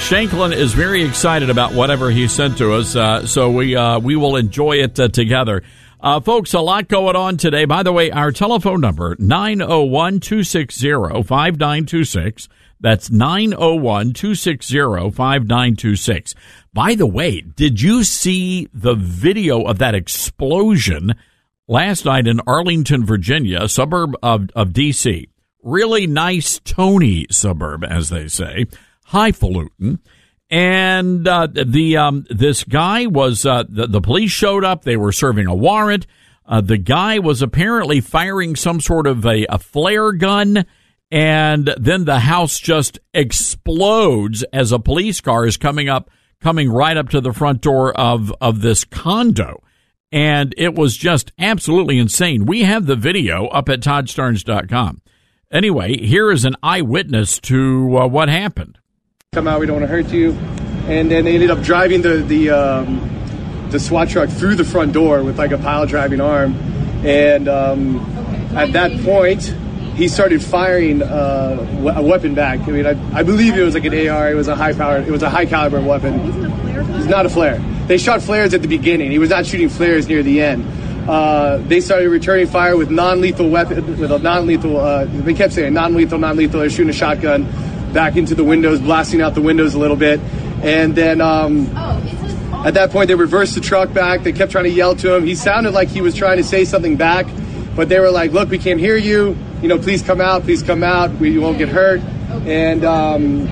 Shanklin is very excited about whatever he sent to us, uh, so we uh, we will enjoy it uh, together. Uh, folks, a lot going on today. By the way, our telephone number, 901-260-5926. That's 901-260-5926. By the way, did you see the video of that explosion last night in Arlington, Virginia, a suburb of, of D.C.? Really nice, Tony suburb, as they say. Highfalutin. And uh, the um, this guy was uh, the, the police showed up. They were serving a warrant. Uh, the guy was apparently firing some sort of a, a flare gun, and then the house just explodes as a police car is coming up, coming right up to the front door of of this condo, and it was just absolutely insane. We have the video up at ToddStarnes.com. Anyway, here is an eyewitness to uh, what happened. Come out. We don't want to hurt you. And then they ended up driving the the um, the SWAT truck through the front door with like a pile driving arm. And um, at that point, he started firing uh, a weapon back. I mean, I, I believe it was like an AR. It was a high powered. It was a high caliber weapon. It's not a flare. They shot flares at the beginning. He was not shooting flares near the end. Uh, they started returning fire with non-lethal weapon, with a non-lethal. Uh, they kept saying non-lethal, non-lethal. They're shooting a shotgun back into the windows, blasting out the windows a little bit, and then um, at that point they reversed the truck back. They kept trying to yell to him. He sounded like he was trying to say something back, but they were like, "Look, we can't hear you. You know, please come out. Please come out. We won't get hurt." And um,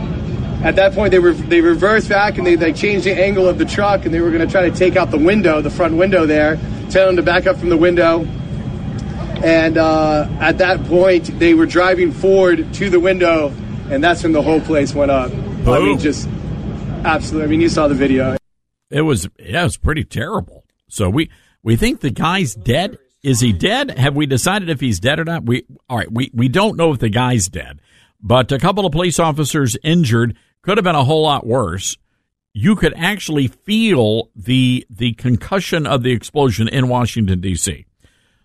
at that point they were they reversed back and they like changed the angle of the truck and they were going to try to take out the window the front window there tell them to back up from the window and uh, at that point they were driving forward to the window and that's when the whole place went up i mean just absolutely i mean you saw the video It was yeah, it was pretty terrible. So we we think the guy's dead. Is he dead? Have we decided if he's dead or not? We all right. We we don't know if the guy's dead, but a couple of police officers injured could have been a whole lot worse. You could actually feel the the concussion of the explosion in Washington D.C.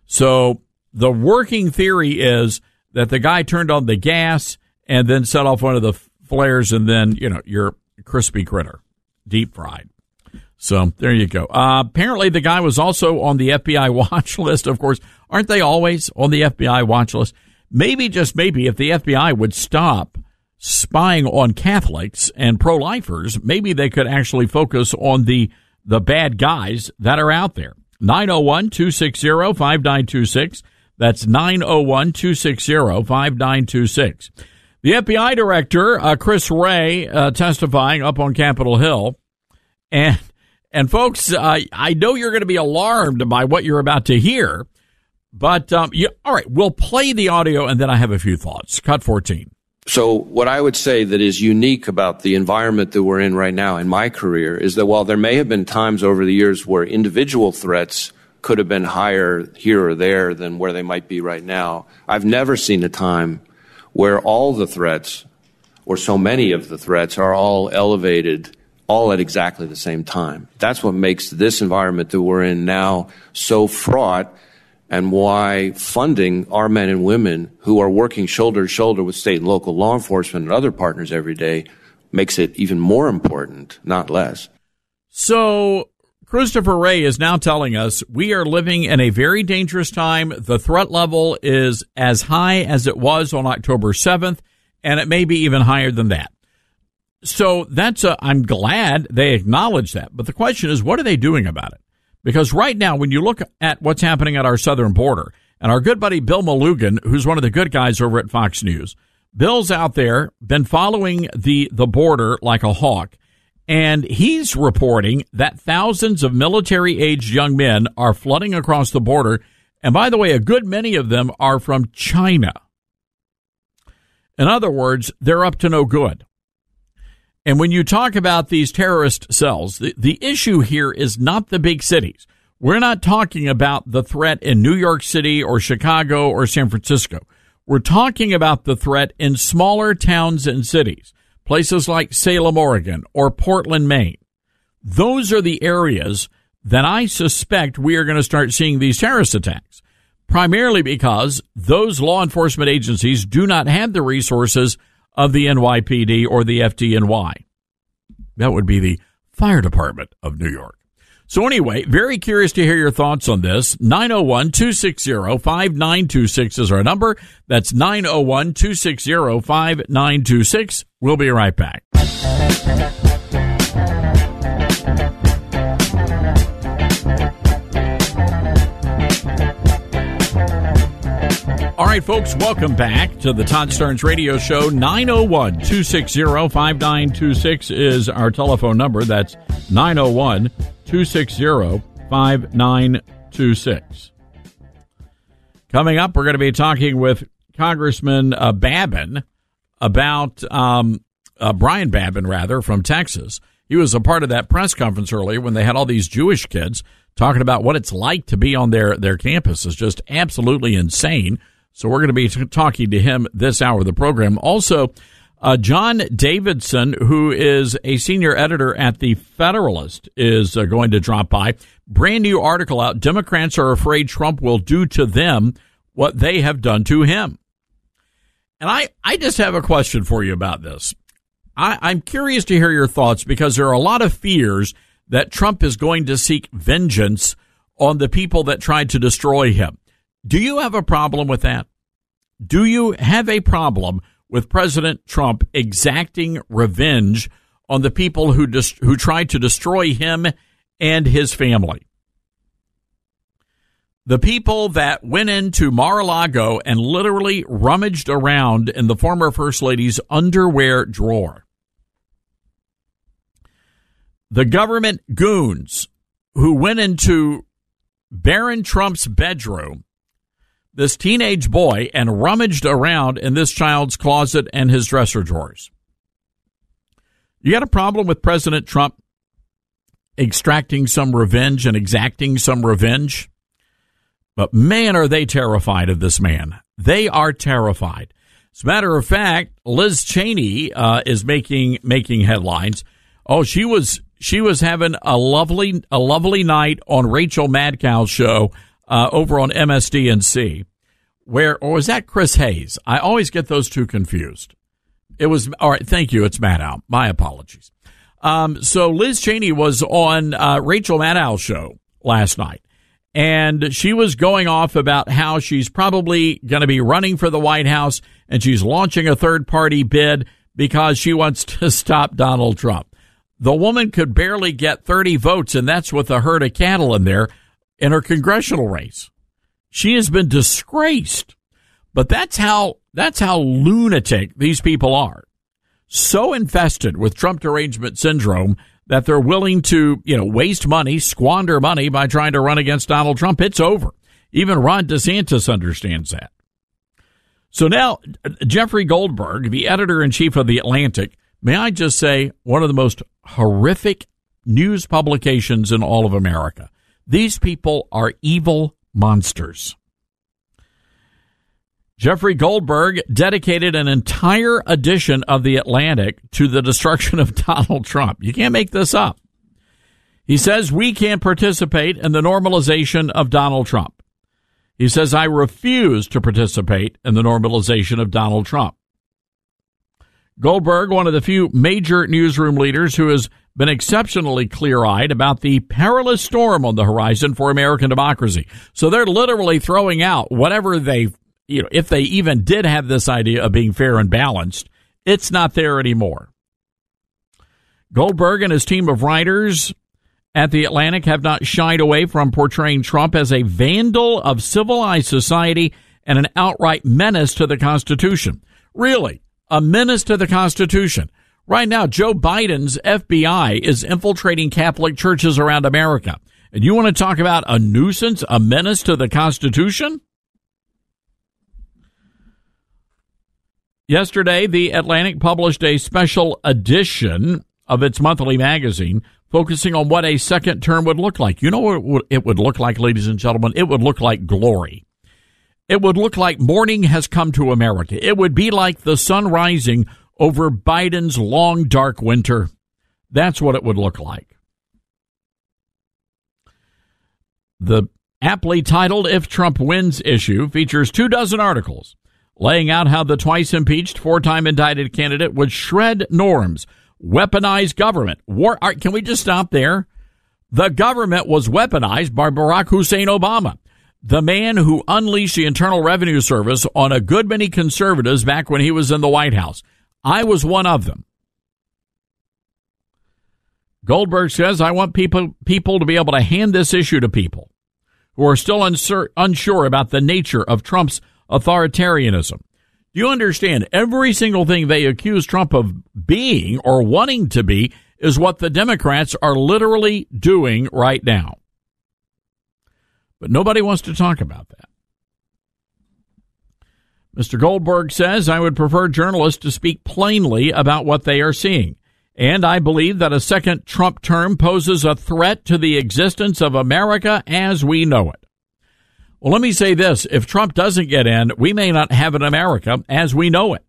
So the working theory is that the guy turned on the gas and then set off one of the flares, and then you know your crispy critter, deep fried. So there you go. Uh, apparently, the guy was also on the FBI watch list. Of course, aren't they always on the FBI watch list? Maybe, just maybe, if the FBI would stop spying on Catholics and pro-lifers, maybe they could actually focus on the the bad guys that are out there. 901 260 5926. That's 901 260 5926. The FBI director, uh, Chris Wray, uh, testifying up on Capitol Hill. And, and folks, uh, I know you're going to be alarmed by what you're about to hear, but, um, you, all right, we'll play the audio and then I have a few thoughts. Cut 14. So, what I would say that is unique about the environment that we're in right now in my career is that while there may have been times over the years where individual threats could have been higher here or there than where they might be right now, I've never seen a time where all the threats, or so many of the threats, are all elevated all at exactly the same time. That's what makes this environment that we're in now so fraught and why funding our men and women who are working shoulder to shoulder with state and local law enforcement and other partners every day makes it even more important, not less. So, Christopher Wray is now telling us we are living in a very dangerous time. The threat level is as high as it was on October 7th, and it may be even higher than that. So that's a, I'm glad they acknowledge that. But the question is, what are they doing about it? Because right now, when you look at what's happening at our southern border, and our good buddy Bill Melugin, who's one of the good guys over at Fox News, Bill's out there, been following the, the border like a hawk, and he's reporting that thousands of military aged young men are flooding across the border. And by the way, a good many of them are from China. In other words, they're up to no good. And when you talk about these terrorist cells, the, the issue here is not the big cities. We're not talking about the threat in New York City or Chicago or San Francisco. We're talking about the threat in smaller towns and cities, places like Salem, Oregon or Portland, Maine. Those are the areas that I suspect we are going to start seeing these terrorist attacks, primarily because those law enforcement agencies do not have the resources of the NYPD or the FDNY. That would be the fire department of New York. So anyway, very curious to hear your thoughts on this. 901-260-5926 is our number. That's 901-260-5926. We'll be right back. All right, folks, welcome back to the Todd Starnes Radio Show. 901 260 5926 is our telephone number. That's 901 260 5926. Coming up, we're going to be talking with Congressman uh, Babin about um, uh, Brian Babin, rather, from Texas. He was a part of that press conference earlier when they had all these Jewish kids talking about what it's like to be on their, their campus. is just absolutely insane. So we're going to be talking to him this hour of the program. Also, uh, John Davidson, who is a senior editor at the Federalist, is uh, going to drop by. Brand new article out. Democrats are afraid Trump will do to them what they have done to him. And I, I just have a question for you about this. I, I'm curious to hear your thoughts because there are a lot of fears that Trump is going to seek vengeance on the people that tried to destroy him. Do you have a problem with that? Do you have a problem with President Trump exacting revenge on the people who dis- who tried to destroy him and his family? The people that went into Mar-a-Lago and literally rummaged around in the former First Lady's underwear drawer. The government goons who went into Barron Trump's bedroom this teenage boy and rummaged around in this child's closet and his dresser drawers. You got a problem with President Trump extracting some revenge and exacting some revenge? But man, are they terrified of this man. They are terrified. As a matter of fact, Liz Cheney uh, is making making headlines. Oh, she was she was having a lovely a lovely night on Rachel Madcow's show uh, over on MSDNC, where, or was that Chris Hayes? I always get those two confused. It was, all right, thank you. It's Maddow. My apologies. Um, so Liz Cheney was on uh, Rachel Maddow's show last night, and she was going off about how she's probably going to be running for the White House and she's launching a third party bid because she wants to stop Donald Trump. The woman could barely get 30 votes, and that's with a herd of cattle in there in her congressional race. She has been disgraced. But that's how that's how lunatic these people are. So infested with Trump derangement syndrome that they're willing to, you know, waste money, squander money by trying to run against Donald Trump. It's over. Even Ron DeSantis understands that. So now, Jeffrey Goldberg, the editor in chief of The Atlantic, may I just say, one of the most horrific news publications in all of America. These people are evil monsters. Jeffrey Goldberg dedicated an entire edition of The Atlantic to the destruction of Donald Trump. You can't make this up. He says we can't participate in the normalization of Donald Trump. He says, I refuse to participate in the normalization of Donald Trump. Goldberg, one of the few major newsroom leaders who has been exceptionally clear eyed about the perilous storm on the horizon for American democracy. So they're literally throwing out whatever they, you know, if they even did have this idea of being fair and balanced, it's not there anymore. Goldberg and his team of writers at The Atlantic have not shied away from portraying Trump as a vandal of civilized society and an outright menace to the Constitution. Really, a menace to the Constitution. Right now, Joe Biden's FBI is infiltrating Catholic churches around America. And you want to talk about a nuisance, a menace to the Constitution? Yesterday, The Atlantic published a special edition of its monthly magazine focusing on what a second term would look like. You know what it would look like, ladies and gentlemen? It would look like glory. It would look like morning has come to America. It would be like the sun rising over Biden's long, dark winter. That's what it would look like. The aptly titled If Trump Wins issue features two dozen articles laying out how the twice impeached, four time indicted candidate would shred norms weaponize government. War, can we just stop there? The government was weaponized by Barack Hussein Obama, the man who unleashed the Internal Revenue Service on a good many conservatives back when he was in the White House. I was one of them. Goldberg says, I want people, people to be able to hand this issue to people who are still unsur- unsure about the nature of Trump's authoritarianism. Do you understand? Every single thing they accuse Trump of being or wanting to be is what the Democrats are literally doing right now. But nobody wants to talk about that. Mr. Goldberg says, I would prefer journalists to speak plainly about what they are seeing. And I believe that a second Trump term poses a threat to the existence of America as we know it. Well, let me say this. If Trump doesn't get in, we may not have an America as we know it.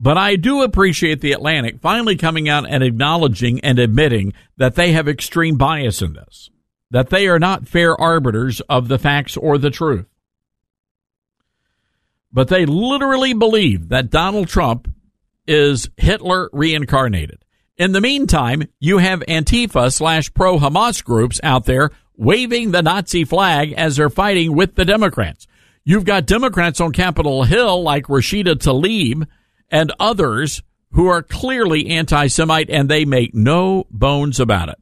But I do appreciate the Atlantic finally coming out and acknowledging and admitting that they have extreme bias in this, that they are not fair arbiters of the facts or the truth. But they literally believe that Donald Trump is Hitler reincarnated. In the meantime, you have Antifa slash pro Hamas groups out there waving the Nazi flag as they're fighting with the Democrats. You've got Democrats on Capitol Hill like Rashida Tlaib and others who are clearly anti Semite and they make no bones about it.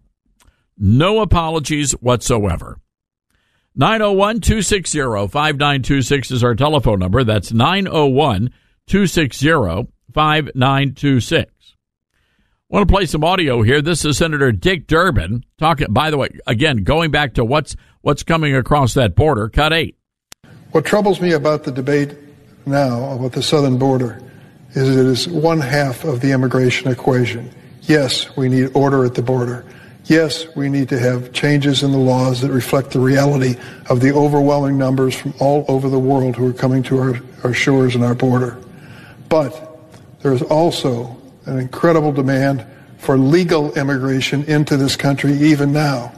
No apologies whatsoever. 901 260 5926 is our telephone number. That's 901 260 5926 want to play some audio here. This is Senator Dick Durbin talking. By the way, again, going back to what's what's coming across that border. Cut eight. What troubles me about the debate now about the southern border is it is one half of the immigration equation. Yes, we need order at the border. Yes, we need to have changes in the laws that reflect the reality of the overwhelming numbers from all over the world who are coming to our, our shores and our border. But there is also an incredible demand for legal immigration into this country even now.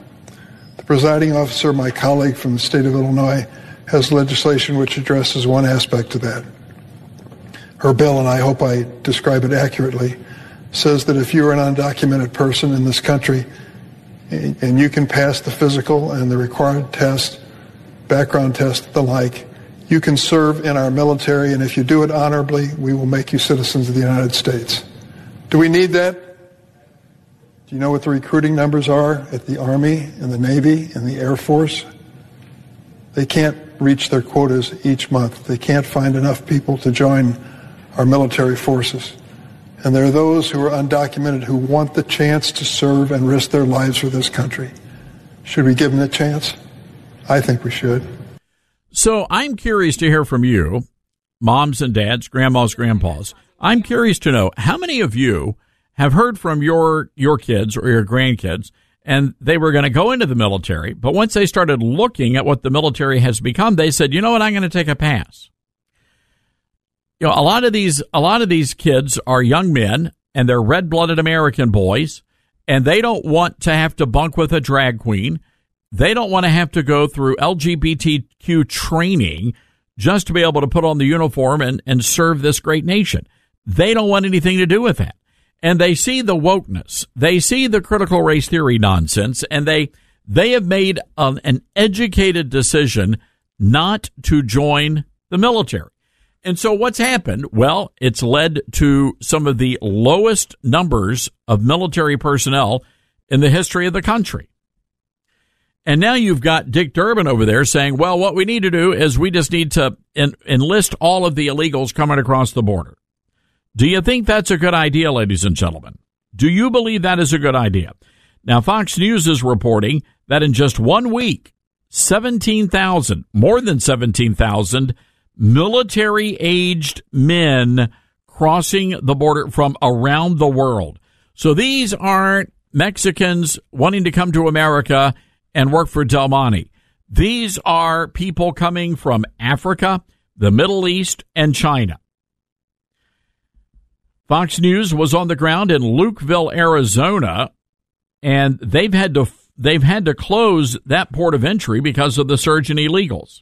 The presiding officer, my colleague from the state of Illinois, has legislation which addresses one aspect of that. Her bill, and I hope I describe it accurately, says that if you're an undocumented person in this country and you can pass the physical and the required test, background test, the like, you can serve in our military, and if you do it honorably, we will make you citizens of the United States. Do we need that? Do you know what the recruiting numbers are at the Army and the Navy and the Air Force? They can't reach their quotas each month. They can't find enough people to join our military forces. And there are those who are undocumented who want the chance to serve and risk their lives for this country. Should we give them the chance? I think we should. So I'm curious to hear from you, moms and dads, grandmas, grandpas. I'm curious to know how many of you have heard from your your kids or your grandkids and they were going to go into the military, but once they started looking at what the military has become, they said, "You know what? I'm going to take a pass." You know, a lot of these a lot of these kids are young men and they're red-blooded American boys and they don't want to have to bunk with a drag queen. They don't want to have to go through LGBTQ training just to be able to put on the uniform and, and serve this great nation. They don't want anything to do with that. And they see the wokeness. They see the critical race theory nonsense and they, they have made an, an educated decision not to join the military. And so what's happened? Well, it's led to some of the lowest numbers of military personnel in the history of the country. And now you've got Dick Durbin over there saying, well, what we need to do is we just need to en- enlist all of the illegals coming across the border. Do you think that's a good idea, ladies and gentlemen? Do you believe that is a good idea? Now, Fox News is reporting that in just one week, 17,000, more than 17,000 military aged men crossing the border from around the world. So these aren't Mexicans wanting to come to America and work for Del Monte. These are people coming from Africa, the Middle East, and China. Fox News was on the ground in Lukeville, Arizona, and they've had to they've had to close that port of entry because of the surge in illegals.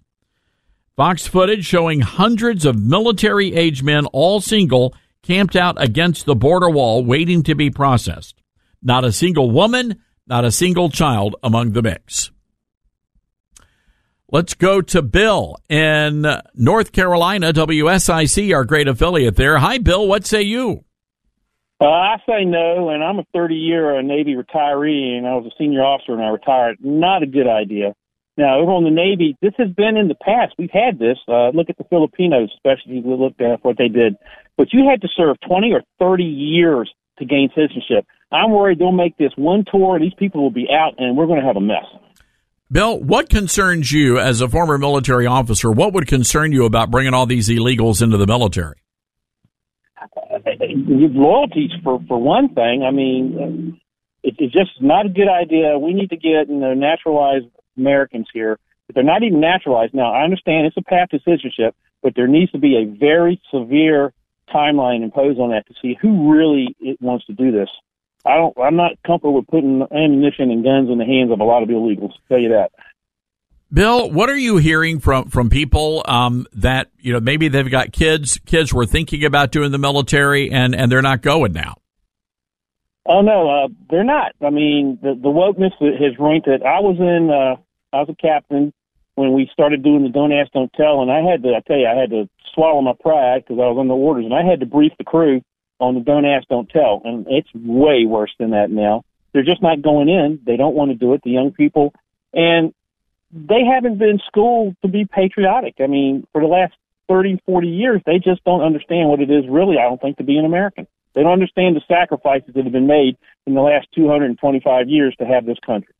Fox footage showing hundreds of military age men, all single, camped out against the border wall waiting to be processed. Not a single woman, not a single child among the mix. Let's go to Bill in North Carolina, WSIC, our great affiliate there. Hi, Bill. What say you? Uh, I say no, and I'm a 30 year Navy retiree, and I was a senior officer when I retired. Not a good idea. Now, over on the Navy, this has been in the past. We've had this. Uh, look at the Filipinos, especially. Look at what they did. But you had to serve 20 or 30 years to gain citizenship. I'm worried they'll make this one tour, and these people will be out, and we're going to have a mess. Bill, what concerns you as a former military officer? What would concern you about bringing all these illegals into the military? Uh, loyalties, for for one thing. I mean, uh, it, it's just not a good idea. We need to get you know naturalized Americans here. But they're not even naturalized. Now, I understand it's a path to citizenship, but there needs to be a very severe timeline imposed on that to see who really wants to do this. I don't. I'm not comfortable with putting ammunition and guns in the hands of a lot of illegals. I'll tell you that. Bill, what are you hearing from from people um, that you know maybe they've got kids? Kids were thinking about doing the military and and they're not going now. Oh no, uh, they're not. I mean, the the wokeness has ranked it. I was in. Uh, I was a captain when we started doing the don't ask, don't tell, and I had to. I tell you, I had to swallow my pride because I was under orders, and I had to brief the crew on the don't ask, don't tell. And it's way worse than that now. They're just not going in. They don't want to do it, the young people. And they haven't been schooled to be patriotic. I mean, for the last 30, 40 years, they just don't understand what it is really, I don't think, to be an American. They don't understand the sacrifices that have been made in the last 225 years to have this country.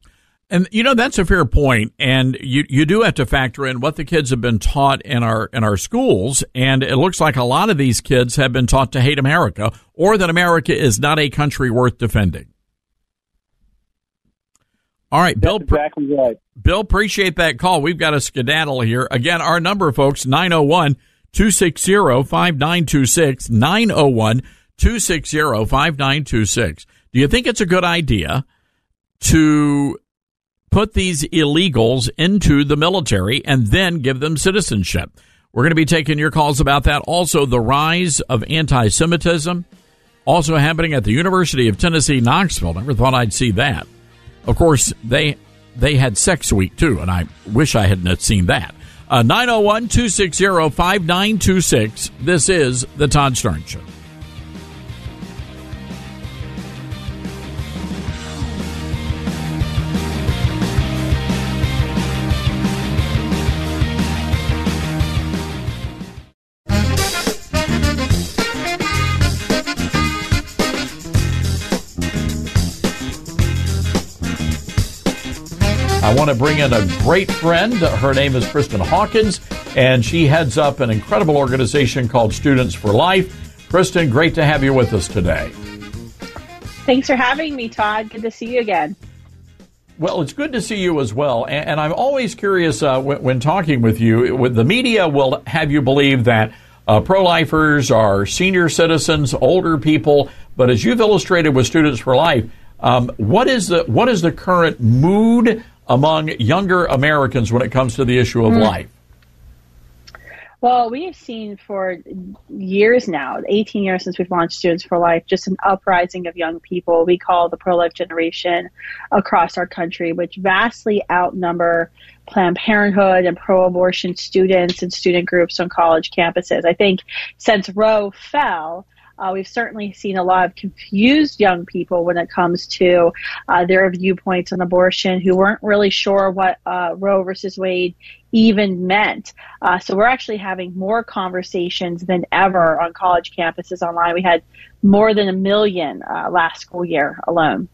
And you know that's a fair point, and you you do have to factor in what the kids have been taught in our in our schools, and it looks like a lot of these kids have been taught to hate America or that America is not a country worth defending. All right, Bill. exactly right. Bill, appreciate that call. We've got a skedaddle here. Again, our number, folks, 901 260 5926. 901 260 5926. Do you think it's a good idea to put these illegals into the military and then give them citizenship. We're going to be taking your calls about that. Also, the rise of anti Semitism, also happening at the University of Tennessee, Knoxville. Never thought I'd see that. Of course, they they had Sex Week too, and I wish I hadn't seen that. Uh, 901 260 5926. This is The Todd Starnes Show. I want to bring in a great friend. Her name is Kristan Hawkins, and she heads up an incredible organization called Students for Life. Kristan, great to have you with us today. Thanks for having me, Todd. Good to see you again. Well, it's good to see you as well. And, and I'm always curious uh, when, when, talking with you. With the media, will have you believe that uh, pro-lifers are senior citizens, older people. But as you've illustrated with Students for Life, um, what is the what is the current mood among younger Americans when it comes to the issue of mm. life? Well, we have seen for years now, 18 years since we've launched Students for Life, just an uprising of young people we call the pro life generation across our country, which vastly outnumber Planned Parenthood and pro abortion students and student groups on college campuses. I think since Roe fell, uh, we've certainly seen a lot of confused young people when it comes to uh, their viewpoints on abortion who weren't really sure what uh, Roe versus Wade even meant. Uh, so we're actually having more conversations than ever on college campuses online. We had more than a million uh, last school year alone.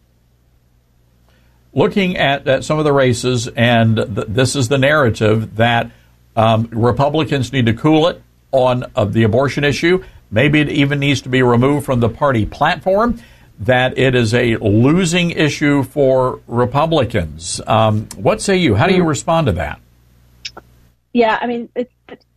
Looking at, at some of the races, and th- this is the narrative that um, Republicans need to cool it on the abortion issue Maybe it even needs to be removed from the party platform. That it is a losing issue for Republicans. Um, what say you? How do you mm. respond to that? Yeah, I mean, it,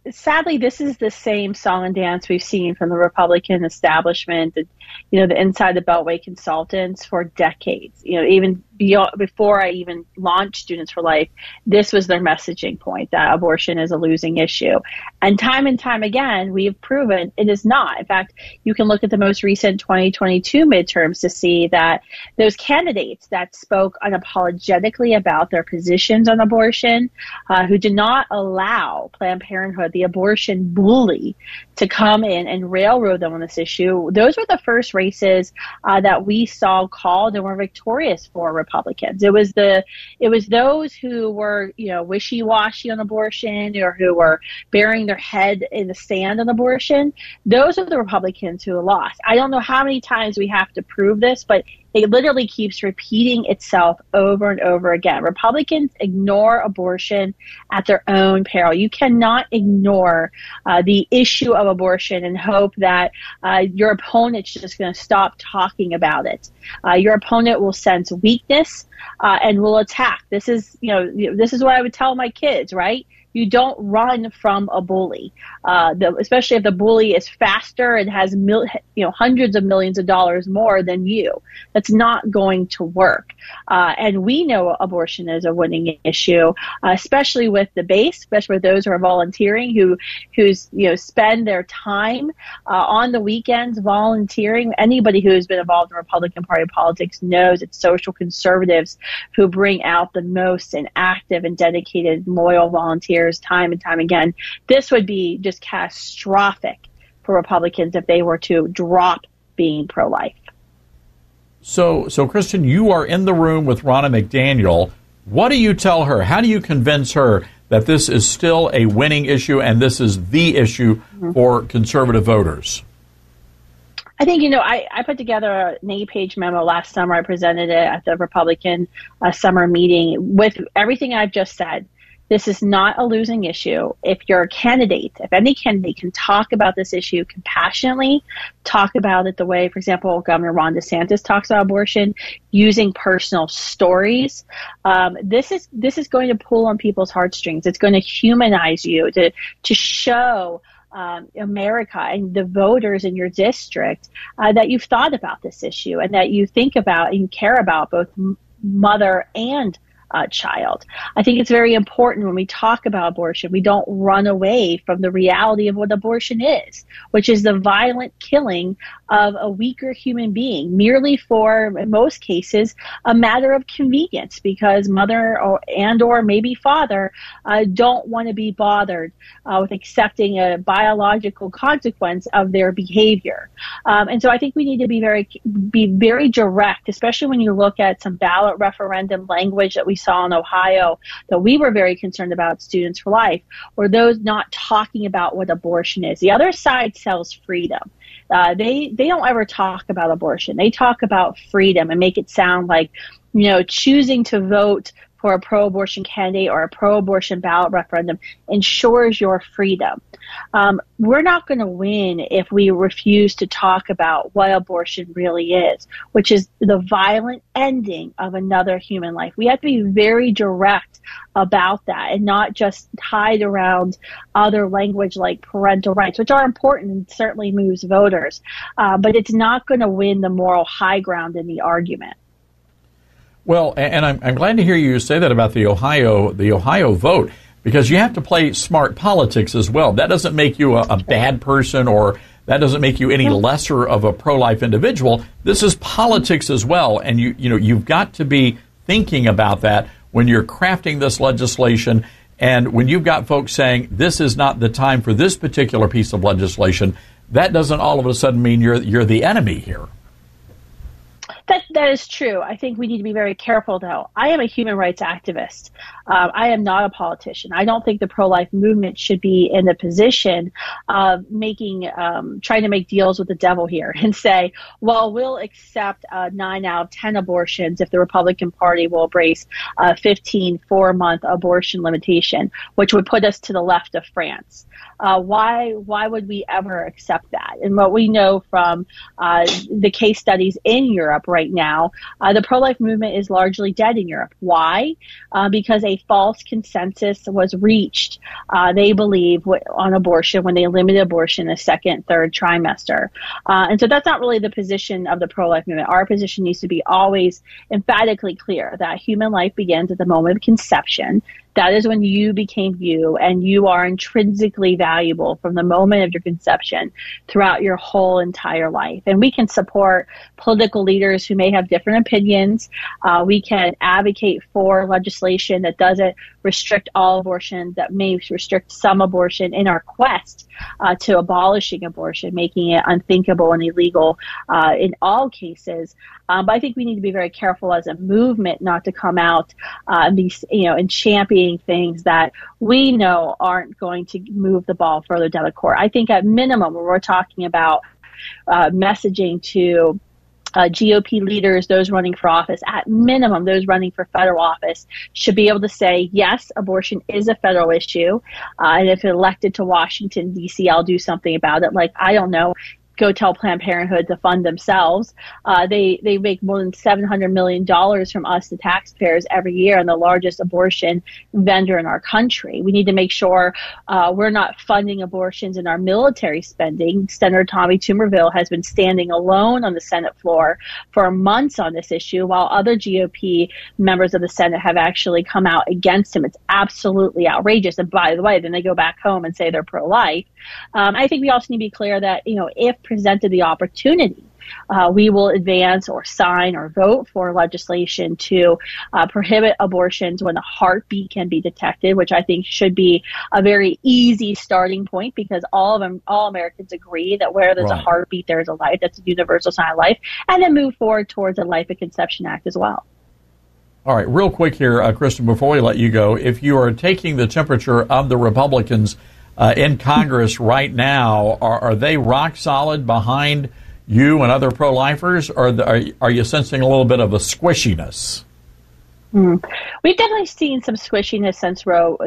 sadly, this is the same song and dance we've seen from the Republican establishment, and, you know, the inside the Beltway consultants for decades. You know, even beyond, before I even launched Students for Life, this was their messaging point that abortion is a losing issue. And time and time again, we have proven it is not. In fact, you can look at the most recent 2022 midterms to see that those candidates that spoke unapologetically about their positions on abortion, uh, who did not allow Planned Parenthood, the abortion bully, to come in and railroad them on this issue, those were the first races uh, that we saw called and were victorious for Republicans. It was the it was those who were you know wishy washy on abortion or who were burying their head in the sand on abortion. Those are the Republicans who lost. I don't know how many times we have to prove this, but it literally keeps repeating itself over and over again. Republicans ignore abortion at their own peril. You cannot ignore uh, the issue of abortion and hope that uh, your opponent's just going to stop talking about it. Uh, your opponent will sense weakness uh, and will attack. This is, you know, this is what I would tell my kids, right? You don't run from a bully, uh, the, especially if the bully is faster and has mil, you know hundreds of millions of dollars more than you. That's not going to work. Uh, and we know abortion is a winning issue, uh, especially with the base, especially with those who are volunteering, who who's you know spend their time uh, on the weekends volunteering. Anybody who has been involved in Republican Party politics knows it's social conservatives who bring out the most and active and dedicated, loyal volunteers time and time again. This would be just catastrophic for Republicans if they were to drop being pro life. So, so Kristan, you are in the room with Ronna McDaniel. What do you tell her? How do you convince her that this is still a winning issue and this is the issue mm-hmm. for conservative voters? I think, you know, I, I put together an eight page memo last summer. I presented it at the Republican uh, summer meeting with everything I've just said. This is not a losing issue. If you're a candidate, if any candidate can talk about this issue compassionately, talk about it the way, for example, Governor Ron DeSantis talks about abortion, using personal stories, um, this is this is going to pull on people's heartstrings. It's going to humanize you to to show um, America and the voters in your district uh, that you've thought about this issue and that you think about and you care about both m- mother and uh, child. I think it's very important when we talk about abortion, we don't run away from the reality of what abortion is, which is the violent killing of a weaker human being, merely for, in most cases, a matter of convenience, because mother or, and or maybe father uh, don't want to be bothered uh, with accepting a biological consequence of their behavior. Um, and so I think we need to be very be very direct, especially when you look at some ballot referendum language that we saw in Ohio that we were very concerned about Students for Life, or those not talking about what abortion is. The other side sells freedom. Uh, they they don't ever talk about abortion. They talk about freedom and make it sound like you know choosing to vote for a pro abortion candidate or a pro abortion ballot referendum ensures your freedom. Um, we're not going to win if we refuse to talk about what abortion really is, which is the violent ending of another human life. We have to be very direct about that and not just tied around other language like parental rights, which are important and certainly moves voters. Uh, but it's not going to win the moral high ground in the argument. Well, and I'm, I'm glad to hear you say that about the Ohio the Ohio vote because you have to play smart politics as well. That doesn't make you a, a bad person or that doesn't make you any lesser of a pro-life individual. This is politics as well, and you you know you've got to be thinking about that when you're crafting this legislation and when you've got folks saying this is not the time for this particular piece of legislation. That doesn't all of a sudden mean you're you're the enemy here. That that is true. I think we need to be very careful, though. I am a human rights activist. Uh, I am not a politician. I don't think the pro life movement should be in the position of making um, trying to make deals with the devil here and say, well, we'll accept uh, nine out of ten abortions if the Republican Party will embrace a 15 four month abortion limitation, which would put us to the left of France. Uh, why why would we ever accept that? And what we know from uh, the case studies in Europe right now, uh, the pro life movement is largely dead in Europe. Why? Uh, because a false consensus was reached. Uh, they believe on abortion when they limited abortion the second, third trimester, uh, and so that's not really the position of the pro life movement. Our position needs to be always emphatically clear that human life begins at the moment of conception that is when you became you and you are intrinsically valuable from the moment of your conception throughout your whole entire life. And we can support political leaders who may have different opinions. Uh, we can advocate for legislation that doesn't restrict all abortion, that may restrict some abortion in our quest uh, to abolishing abortion, making it unthinkable and illegal uh, in all cases. Um, but I think we need to be very careful as a movement not to come out uh, and be, you know, and championing things that we know aren't going to move the ball further down the court. I think at minimum, when we're talking about uh, messaging to uh, GOP leaders, those running for office, at minimum, those running for federal office, should be able to say, yes, abortion is a federal issue. Uh, and if elected to Washington, D.C., I'll do something about it. Like, I don't know, go tell Planned Parenthood to fund themselves. Uh, they they make more than seven hundred million dollars from us, the taxpayers, every year, and the largest abortion vendor in our country. We need to make sure uh, we're not funding abortions in our military spending. Senator Tommy Tuberville has been standing alone on the Senate floor for months on this issue, while other GOP members of the Senate have actually come out against him. It's absolutely outrageous. And by the way, then they go back home and say they're pro-life. Um, I think we also need to be clear that you know if presented the opportunity, uh, we will advance or sign or vote for legislation to uh, prohibit abortions when a heartbeat can be detected, which I think should be a very easy starting point because all of them, all Americans agree that where there's right. a heartbeat, there's a life. That's a universal sign of life, and then move forward towards a Life at Conception Act as well. All right, real quick here, uh, Kristan, before we let you go, if you are taking the temperature of the Republicans uh, in Congress right now, are, are, they rock solid behind you and other pro lifers, or are, are you sensing a little bit of a squishiness? Mm. We've definitely seen some squishiness since Roe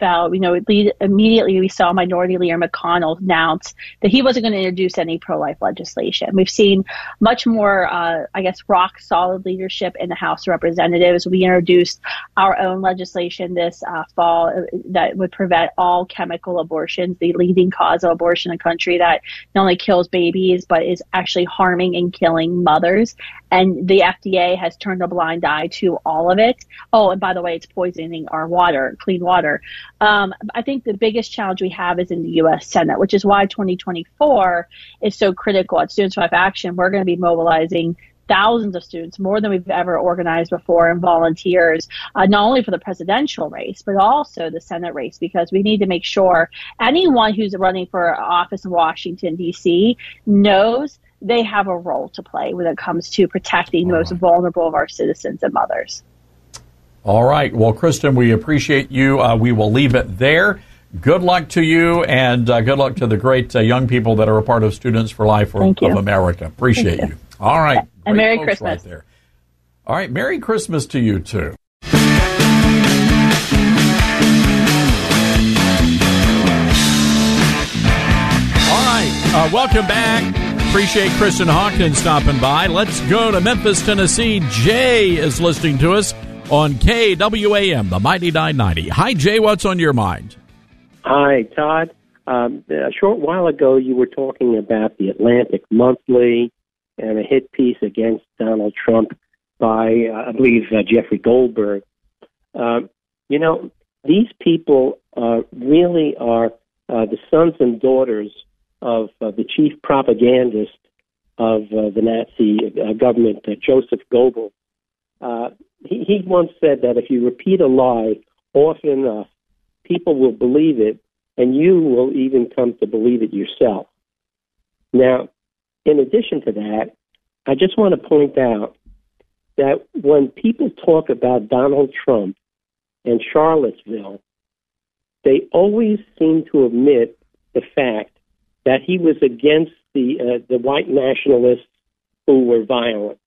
fell. You know, immediately we saw Minority Leader McConnell announce that he wasn't going to introduce any pro-life legislation. We've seen much more, uh, I guess, rock solid leadership in the House of Representatives. We introduced our own legislation this uh, fall uh, that would prevent all chemical abortions, the leading cause of abortion in the country that not only kills babies but is actually harming and killing mothers. And the FDA has turned a blind eye to all of it. Oh, and by the way, it's poisoning our water, clean water. Um, I think the biggest challenge we have is in the U.S. Senate, which is why 2024 is so critical. At Students for Life Action, we're going to be mobilizing thousands of students, more than we've ever organized before, and volunteers, uh, not only for the presidential race, but also the Senate race, because we need to make sure anyone who's running for office in Washington, D.C. knows they have a role to play when it comes to protecting the most vulnerable of our citizens and mothers. All right. Well, Kristan, we appreciate you. Uh, we will leave it there. Good luck to you, and uh, good luck to the great uh, young people that are a part of Students for Life of, of America. Appreciate you. you. All right. And Merry Christmas. Right there. All right. Merry Christmas to you, too. Uh, welcome back. Appreciate Kristan Hawkins stopping by. Let's go to Memphis, Tennessee. Jay is listening to us on KWAM, the Mighty 990. Hi, Jay. What's on your mind? Hi, Todd. Um, a short while ago, you were talking about the Atlantic Monthly and a hit piece against Donald Trump by, uh, I believe, uh, Jeffrey Goldberg. Uh, you know, these people uh, really are uh, the sons and daughters of uh, the chief propagandist of the Nazi government, Joseph Goebbels. Uh, he, he once said that if you repeat a lie often enough, people will believe it, and you will even come to believe it yourself. Now, in addition to that, I just want to point out that when people talk about Donald Trump and Charlottesville, they always seem to omit the fact that he was against the uh, the white nationalists who were violent.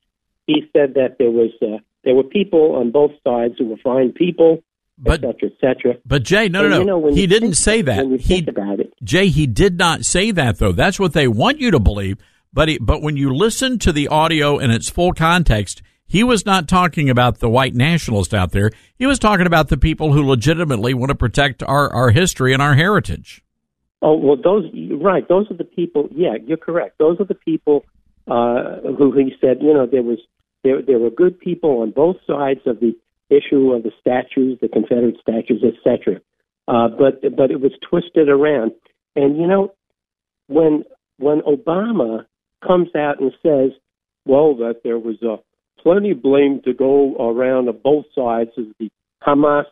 He said that there was uh, there were people on both sides who were fine people, But- et cetera, et cetera. But Jay, no, And, no, no. you know, he didn't think- say that. When you He about it, Jay, he did not say that though. That's what they want you to believe. But he, but when you listen to the audio in its full context, he was not talking about the white nationalist out there. He was talking about the people who legitimately want to protect our, our history and our heritage. Oh well, those right. Those are the people. Yeah, you're correct. Those are the people uh, who he said. You know, there was there there were good people on both sides of the issue of the statues, the Confederate statues, etc. Uh, but but it was twisted around. And you know, when when Obama comes out and says, "Well, that there was uh, plenty of blame to go around on both sides of the Hamas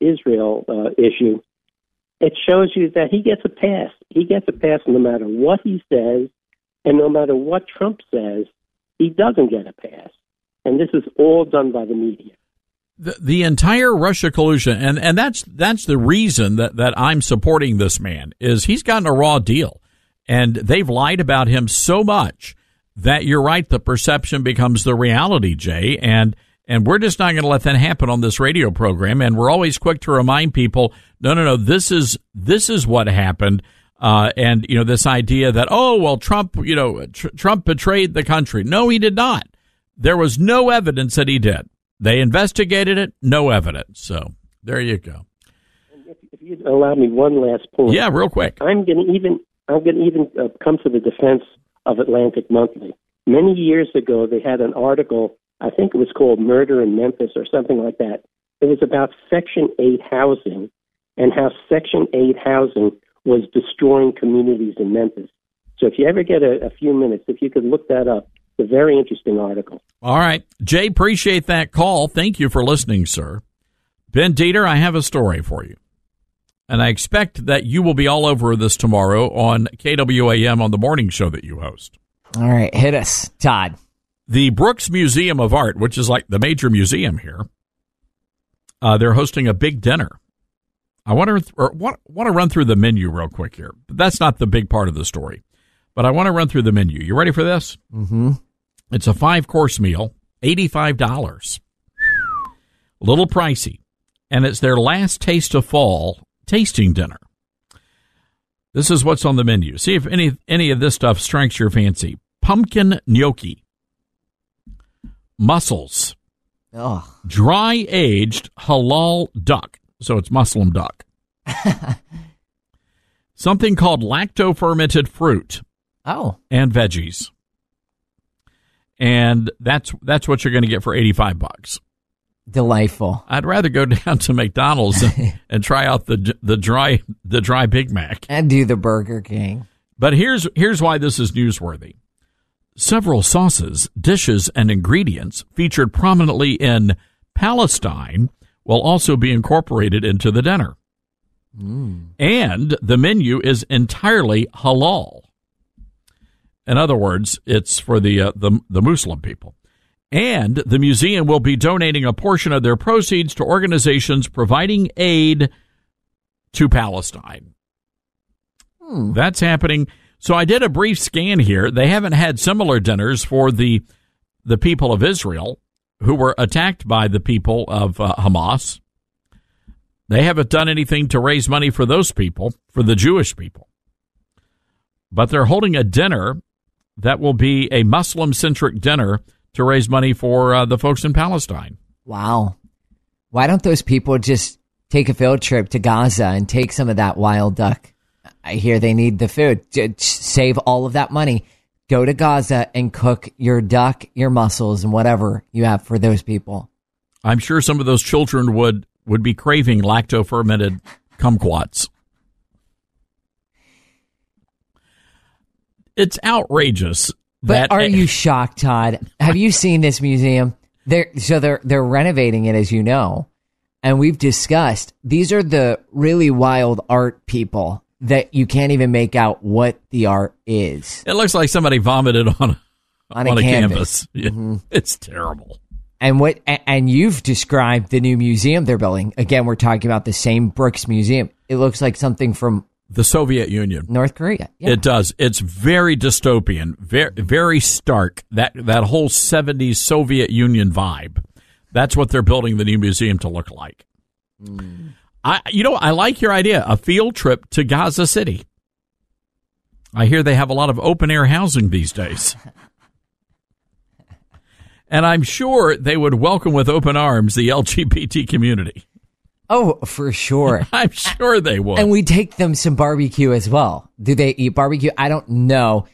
Israel uh, issue," it shows you that he gets a pass. He gets a pass no matter what he says, and no matter what Trump says, he doesn't get a pass. And this is all done by the media. the, the entire Russia collusion, and, and that's that's the reason that, that I'm supporting this man is he's gotten a raw deal, and they've lied about him so much that you're right. The perception becomes the reality, Jay, and and we're just not going to let that happen on this radio program. And we're always quick to remind people, no, no, no, this is this is what happened. Uh, and you know this idea that oh well Trump you know tr- Trump betrayed the country. No, he did not. There was no evidence that he did. They investigated it, no evidence. So there you go. If you allow me one last point, Yeah, real quick. I'm going to even I'm going to even uh, come to the defense of Atlantic Monthly. Many years ago, they had an article. I think it was called "Murder in Memphis" or something like that. It was about Section Eight housing and how Section Eight housing was destroying communities in Memphis. So, if you ever get a, a few minutes, if you could look that up, it's a very interesting article. All right, Jay, appreciate that call. Thank you for listening, sir. Ben Dieter, I have a story for you. And I expect that you will be all over this tomorrow on KWAM on the morning show that you host. All right, hit us, Todd. The Brooks Museum of Art, which is like the major museum here, uh, they're hosting a big dinner. I want to or want, want to run through the menu real quick here. But that's not the big part of the story. But I want to run through the menu. You ready for this? Mm-hmm. It's a five course meal, $85. A little pricey. And it's their last taste of fall tasting dinner. This is what's on the menu. See if any any of this stuff strikes your fancy. Pumpkin gnocchi, mussels, Oh, dry aged halal duck. So it's Muslim duck. Something called lacto fermented fruit. Oh. And veggies. And that's that's what you're going to get for 85 bucks. Delightful. I'd rather go down to McDonald's and, and try out the the dry the dry Big Mac. and do the Burger King. But here's here's why this is newsworthy. Several sauces, dishes, and ingredients featured prominently in Palestine will also be incorporated into the dinner. And the menu is entirely halal. In other words, it's for the uh, the the Muslim people. And the museum will be donating a portion of their proceeds to organizations providing aid to Palestine. That's happening. So I did a brief scan here. They haven't had similar dinners for the the people of Israel who were attacked by the people of uh, Hamas. They haven't done anything to raise money for those people, for the Jewish people. but they're holding a dinner that will be a Muslim centric dinner to raise money for uh, the folks in Palestine. Wow. Why don't those people just take a field trip to Gaza and take some of that wild duck? I hear they need the food. Save all of that money. Go to Gaza and cook your duck, your mussels, and whatever you have for those people. I'm sure some of those children would would be craving lacto fermented kumquats. It's outrageous. But are you shocked, Todd? Have you seen this museum? They're so they're they're renovating it, as you know, and we've discussed these are the really wild art people that you can't even make out what the art is. It looks like somebody vomited on a, On a canvas. Yeah, Mm-hmm. It's terrible. And what and you've described the new museum they're building. Again, we're talking about the same Brooks Museum. It looks like something from The Soviet Union. North Korea. Yeah. It does. It's very dystopian, very very stark. That that whole '70s Soviet Union vibe. That's what they're building the new museum to look like. I, you know, I like your idea. A field trip to Gaza City. I hear they have a lot of open air housing these days. And I'm sure they would welcome with open arms the LGBT community. Oh, for sure. I'm sure they would. And we take them some barbecue as well. Do they eat barbecue? I don't know.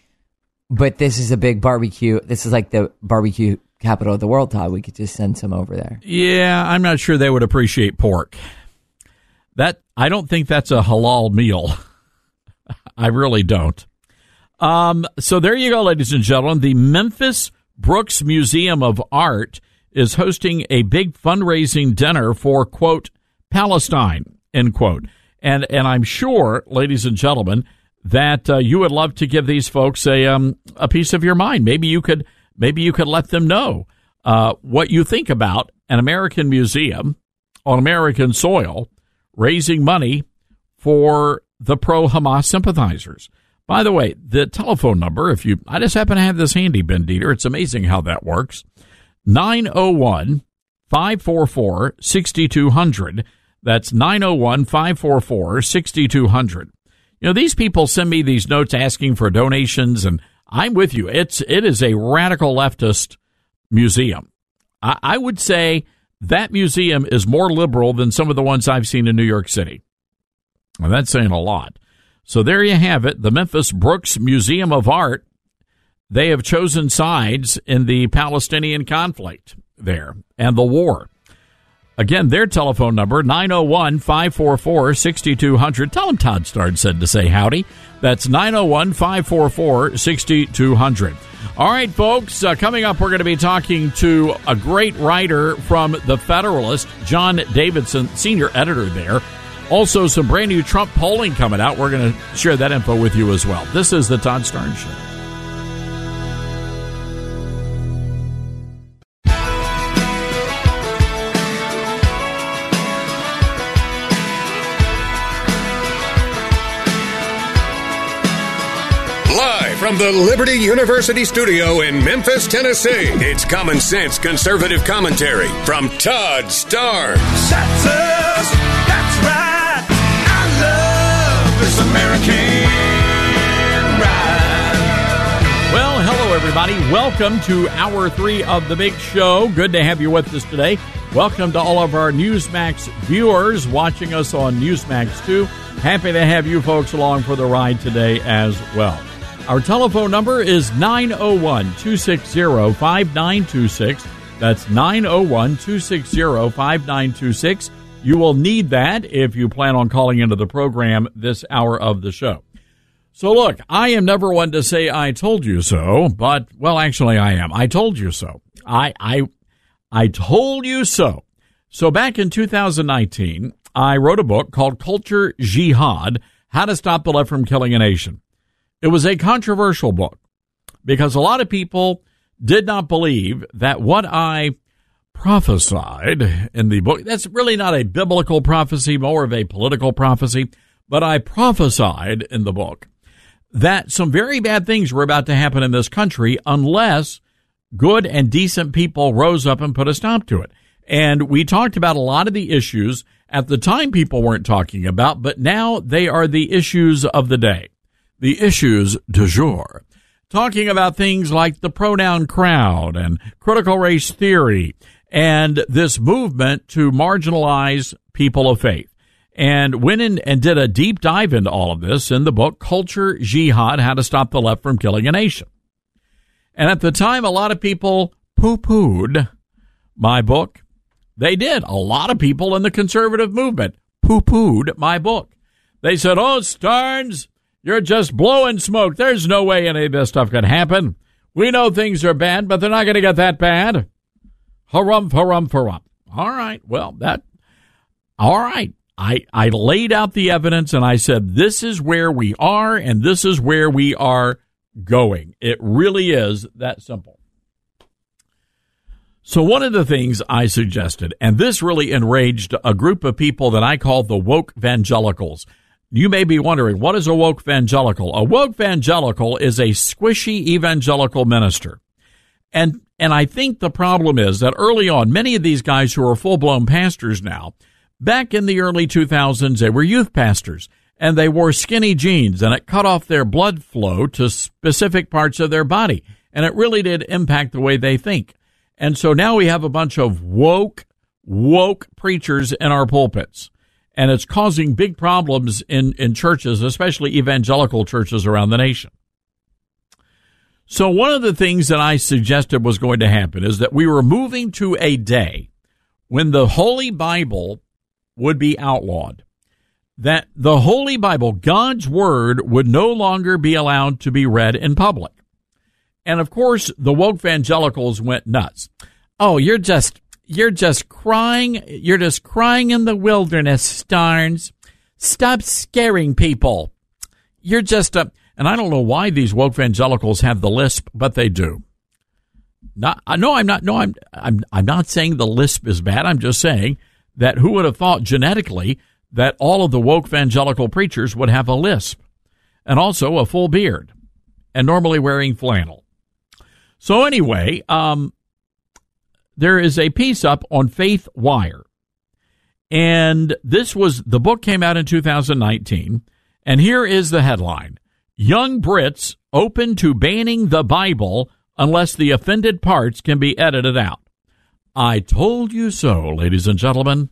But this is a big barbecue. This is like the barbecue capital of the world, Todd. We could just send some over there. Yeah, I'm not sure they would appreciate pork. That I don't think that's a halal meal. I really don't. Um, so there you go, ladies and gentlemen. The Memphis Brooks Museum of Art is hosting a big fundraising dinner for quote Palestine end quote. And and I'm sure, ladies and gentlemen, that uh, you would love to give these folks a um, a piece of your mind. Maybe you could maybe you could let them know uh, what you think about an American museum on American soil raising money for the pro Hamas sympathizers. By the way, the telephone number, if you, I just happen to have this handy, Ben Dieter. It's amazing how that works. 901 544 6200. That's 901 544 6200. You know, these people send me these notes asking for donations, and I'm with you. It's, it is a radical leftist museum. I, I would say that museum is more liberal than some of the ones I've seen in New York City. And that's saying a lot. So there you have it. The Memphis Brooks Museum of Art. They have chosen sides in the Palestinian conflict there and the war. Again, their telephone number, 901 544 6200. Tell them Todd Starnes said to say howdy. That's 901 544 6200. All right, folks, uh, coming up, we're going to be talking to a great writer from The Federalist, John Davidson, senior editor there. Also, some brand new Trump polling coming out. We're going to share that info with you as well. This is The Todd Starnes Show. From the Liberty University studio in Memphis, Tennessee, it's common sense conservative commentary from Todd Starnes. That's us. That's right. I love this American ride. Well, hello, everybody. Welcome to hour three of the big show. Good to have you with us today. Welcome to all of our Newsmax viewers watching us on Newsmax 2. Happy to have you folks along for the ride today as well. Our telephone number is 901 260 5926. That's 901 260 5926. You will need that if you plan on calling into the program this hour of the show. So look, I am never one to say I told you so, but well, actually I am. I told you so. I I I told you so. So back in 2019, I wrote a book called Culture Jihad: How to Stop the Left from Killing a Nation. It was a controversial book because a lot of people did not believe that what I prophesied in the book, that's really not a biblical prophecy, more of a political prophecy, but I prophesied in the book that some very bad things were about to happen in this country unless good and decent people rose up and put a stop to it. And we talked about a lot of the issues at the time people weren't talking about, but now they are the issues of the day. The issues du jour, talking about things like the pronoun crowd and critical race theory and this movement to marginalize people of faith. And went in and did a deep dive into all of this in the book Culture Jihad How to Stop the Left from Killing a Nation. And at the time, a lot of people poo pooed my book. They did. A lot of people in the conservative movement poo pooed my book. They said, Oh, Starnes, you're just blowing smoke. There's no way any of this stuff can happen. We know things are bad, but they're not going to get that bad. Harumph, harumph, harumph. All right. Well, that, all right. I, I laid out the evidence and I said, this is where we are and this is where we are going. It really is that simple. So, one of the things I suggested, and this really enraged a group of people that I call the woke evangelicals. You may be wondering, what is a woke evangelical? A woke evangelical is a squishy evangelical minister. And, and I think the problem is that early on, many of these guys who are full blown pastors now, back in the early 2000s, they were youth pastors and they wore skinny jeans and it cut off their blood flow to specific parts of their body. And it really did impact the way they think. And so now we have a bunch of woke, woke preachers in our pulpits. And it's causing big problems in, in churches, especially evangelical churches around the nation. So one of the things that I suggested was going to happen is that we were moving to a day when the Holy Bible would be outlawed. That the Holy Bible, God's Word, would no longer be allowed to be read in public. And of course, the woke evangelicals went nuts. Oh, you're just, you're just crying. You're just crying in the wilderness, Starnes. Stop scaring people. You're just a, and I don't know why these woke evangelicals have the lisp, but they do. Not, no, I'm not, no, I'm, I'm, I'm not saying the lisp is bad. I'm just saying that who would have thought genetically that all of the woke evangelical preachers would have a lisp and also a full beard and normally wearing flannel. So anyway, um, there is a piece up on Faith Wire, and this was the book came out in 2019, and here is the headline: Young Brits open to banning the Bible unless the offended parts can be edited out. I told you so, ladies and gentlemen.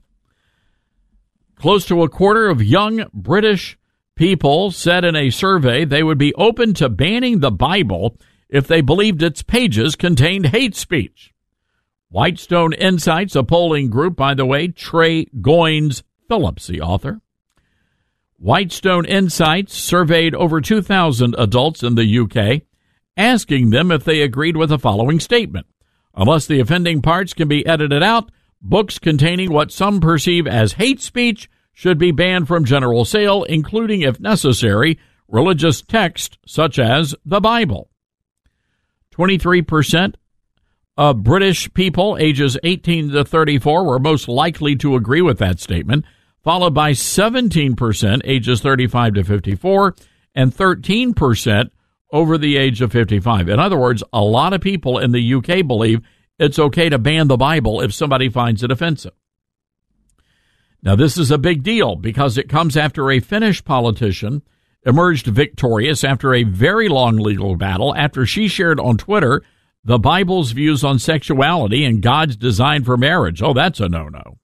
Close to a quarter of young British people said in a survey they would be open to banning the Bible if they believed its pages contained hate speech. Whitestone Insights, a polling group, by the way, Trey Goins Phillips, the author. Whitestone Insights surveyed over 2,000 adults in the UK, asking them if they agreed with the following statement. Unless the offending parts can be edited out, books containing what some perceive as hate speech should be banned from general sale, including, if necessary, religious texts such as the Bible. 23% of British people ages 18 to 34 were most likely to agree with that statement, followed by 17% ages 35 to 54 and 13% over the age of 55. In other words, a lot of people in the UK believe it's okay to ban the Bible if somebody finds it offensive. Now, this is a big deal because it comes after a Finnish politician emerged victorious after a very long legal battle after she shared on Twitter the Bible's views on sexuality and God's design for marriage. Oh, that's a no no.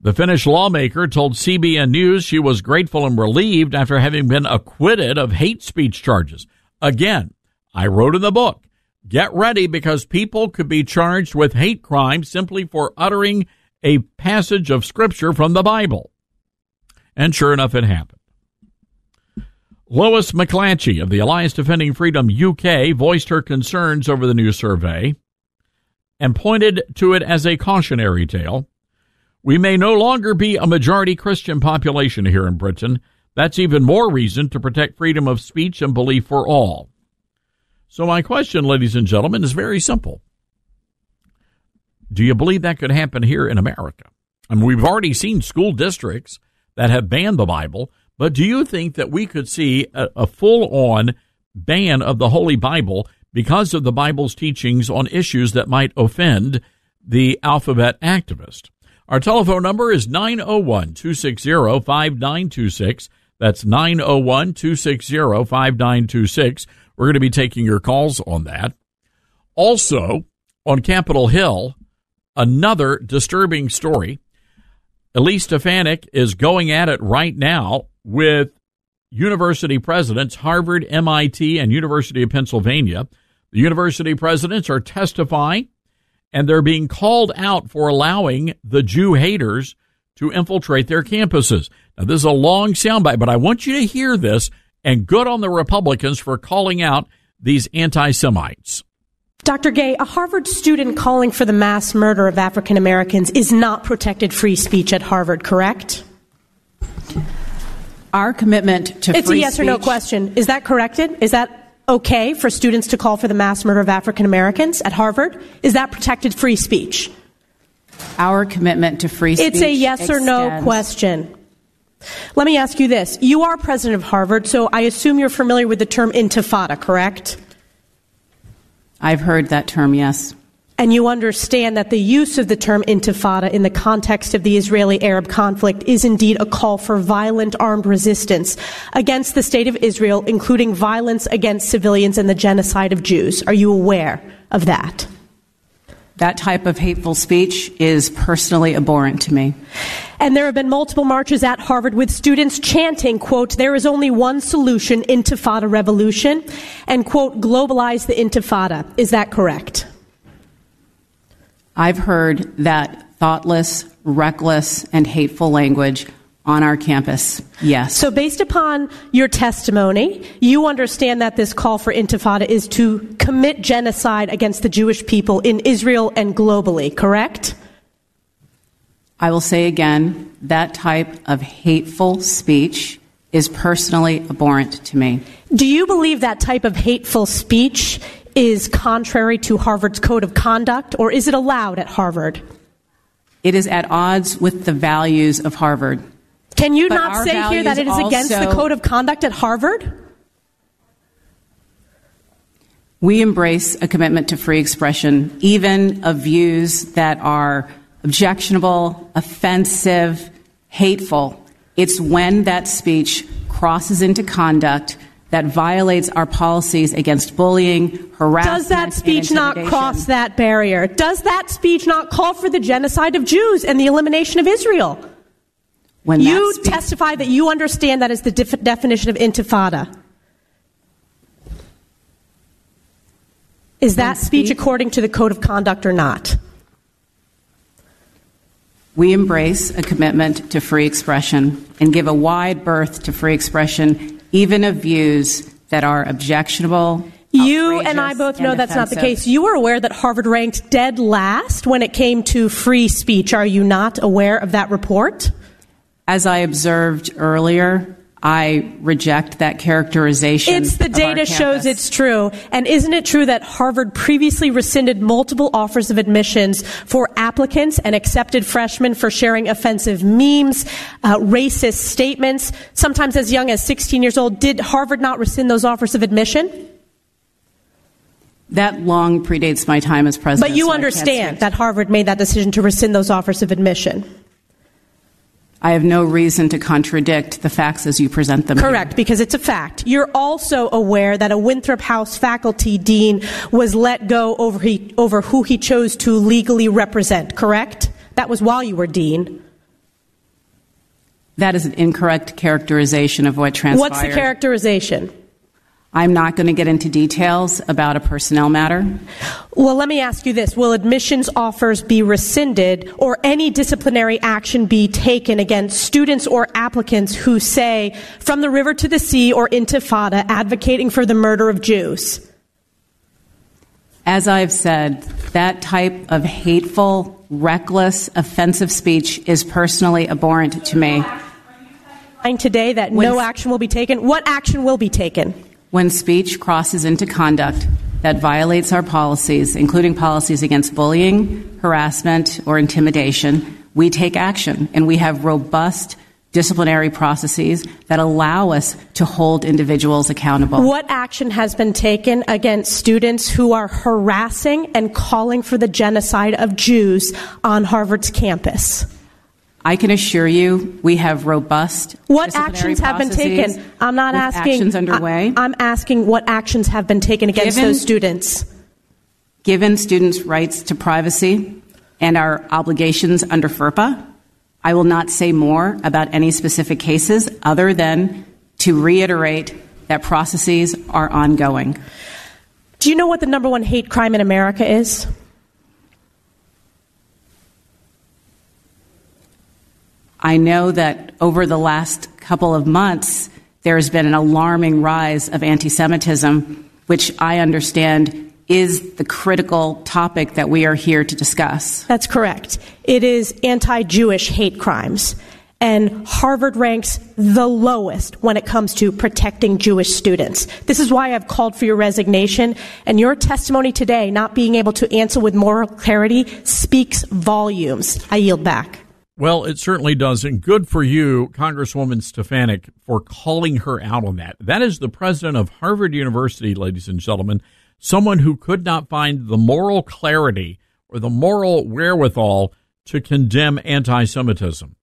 The Finnish lawmaker told CBN News she was grateful and relieved after having been acquitted of hate speech charges. Again, I wrote in the book, get ready because people could be charged with hate crime simply for uttering a passage of scripture from the Bible. And sure enough, it happened. Lois McLatchie of the Alliance Defending Freedom UK voiced her concerns over the new survey and pointed to it as a cautionary tale. We may no longer be a majority Christian population here in Britain. That's even more reason to protect freedom of speech and belief for all. So, my question, ladies and gentlemen, is very simple. Do you believe that could happen here in America? I mean, we've already seen school districts that have banned the Bible. But do you think that we could see a, a full on ban of the Holy Bible because of the Bible's teachings on issues that might offend the alphabet activist? Our telephone number is 901 260 5926. That's 901 260 5926. We're going to be taking your calls on that. Also, on Capitol Hill, another disturbing story. Elise Stefanik is going at it right now with university presidents, Harvard, MIT, and University of Pennsylvania. The university presidents are testifying and they're being called out for allowing the Jew haters to infiltrate their campuses. Now, this is a long soundbite, but I want you to hear this and good on the Republicans for calling out these anti Semites. Dr. Gay, a Harvard student calling for the mass murder of African Americans is not protected free speech at Harvard, correct? Our commitment to free speech. it's a yes or no question. Is that corrected? Is that okay for students to call for the mass murder of African Americans at Harvard? Is that protected free speech? Our commitment to free speech. It's a yes or no question. Let me ask you this. You are president of Harvard, so I assume you're familiar with the term intifada, correct? I've heard that term, yes. And you understand that the use of the term intifada in the context of the Israeli Arab conflict is indeed a call for violent armed resistance against the state of Israel, including violence against civilians and the genocide of Jews. Are you aware of that? That type of hateful speech is personally abhorrent to me. And there have been multiple marches at Harvard with students chanting, quote, there is only one solution, intifada revolution, and quote, globalize the intifada. Is that correct? I've heard that thoughtless, reckless, and hateful language on our campus. Yes. So, based upon your testimony, you understand that this call for intifada is to commit genocide against the Jewish people in Israel and globally, correct? I will say again that type of hateful speech is personally abhorrent to me. Do you believe that type of hateful speech is contrary to Harvard's code of conduct, or is it allowed at Harvard? It is at odds with the values of Harvard. Can you But not say here that it is against the code of conduct at Harvard? We embrace a commitment to free expression, even of views that are objectionable, offensive, hateful. It's when that speech crosses into conduct that violates our policies against bullying, harassment. Does that speech not cross that barrier? Does that speech not call for the genocide of Jews and the elimination of Israel? When you speech- testify that you understand that is the def- definition of intifada. Is that speech according to the code of conduct or not? We embrace a commitment to free expression and give a wide berth to free expression, even of views that are objectionable. You and I both know that's not the case. You are aware that Harvard ranked dead last when it came to free speech. Are you not aware of that report? As I observed earlier, I reject that characterization. It's the data shows it's true. And isn't it true that Harvard previously rescinded multiple offers of admissions for applicants and accepted freshmen for sharing offensive memes, uh, racist statements, sometimes as young as 16 years old? Did Harvard not rescind those offers of admission? That long predates my time as president. But you so understand that Harvard made that decision to rescind those offers of admission. I have no reason to contradict the facts as you present them. Correct, because it's a fact. You're also aware that a Winthrop House faculty dean was let go over, he, over who he chose to legally represent, correct? That was while you were dean. That is an incorrect characterization of what transpired. What's the characterization? I'm not going to get into details about a personnel matter. Well, let me ask you this. Will admissions offers be rescinded or any disciplinary action be taken against students or applicants who say, from the river to the sea or intifada, advocating for the murder of Jews? As I've said, that type of hateful, reckless, offensive speech is personally abhorrent to me. Today that no action will be taken. What action will be taken? When speech crosses into conduct that violates our policies, including policies against bullying, harassment, or intimidation, we take action. And we have robust disciplinary processes that allow us to hold individuals accountable. What action has been taken against students who are harassing and calling for the genocide of Jews on Harvard's campus? I can assure you we have robust. What actions have been taken? I'm not asking. actions underway. I, am asking what actions have been taken against Given- those students. Given students' rights to privacy and our obligations under FERPA, I will not say more about any specific cases other than to reiterate that processes are ongoing. Do you know what the number one hate crime in America is? I know that over the last couple of months, there has been an alarming rise of anti Semitism, which I understand is the critical topic that we are here to discuss. That's correct. It is anti Jewish hate crimes. And Harvard ranks the lowest when it comes to protecting Jewish students. This is why I've called for your resignation. And your testimony today, not being able to answer with moral clarity, speaks volumes. I yield back. Well, it certainly does. And good for you, Congresswoman Stefanik, for calling her out on that. That is the president of Harvard University, ladies and gentlemen, someone who could not find the moral clarity or the moral wherewithal to condemn anti Semitism.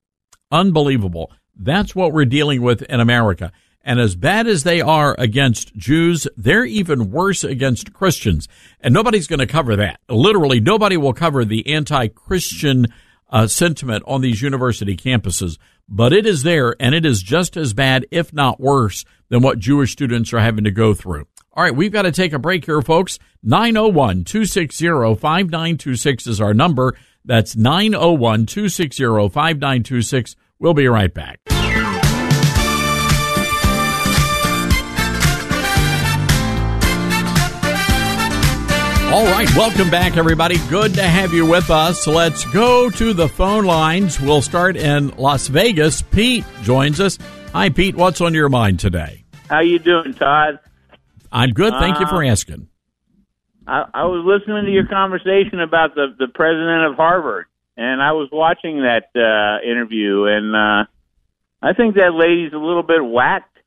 Unbelievable. That's what we're dealing with in America. And as bad as they are against Jews, they're even worse against Christians. And nobody's going to cover that. Literally, nobody will cover the anti Christian uh, sentiment on these university campuses. But it is there, and it is just as bad, if not worse, than what Jewish students are having to go through. All right, we've got to take a break here, folks. 901 260 5926 is our number. That's 901 260 5926. We'll be right back. All right, welcome back, everybody. Good to have you with us. Let's go to the phone lines. We'll start in Las Vegas. Pete joins us. Hi, Pete. What's on your mind today? How you doing, Todd? I'm good. Thank you for Uh, asking. I, I was listening to your conversation about the the president of Harvard, and I was watching that uh, interview, and uh, I think that lady's a little bit whacked.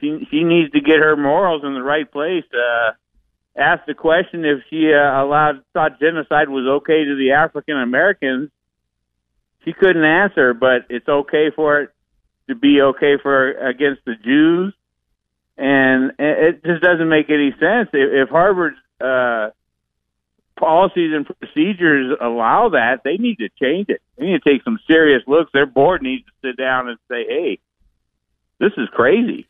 She she needs to get her morals in the right place. Uh, ask the question if she uh, allowed thought genocide was okay to the African Americans. She couldn't answer, but it's okay for it to be okay for against the Jews and it just doesn't make any sense. If, if Harvard's uh, policies and procedures allow that, they need to change it. They need to take some serious looks. Their board needs to sit down and say, "Hey, this is crazy."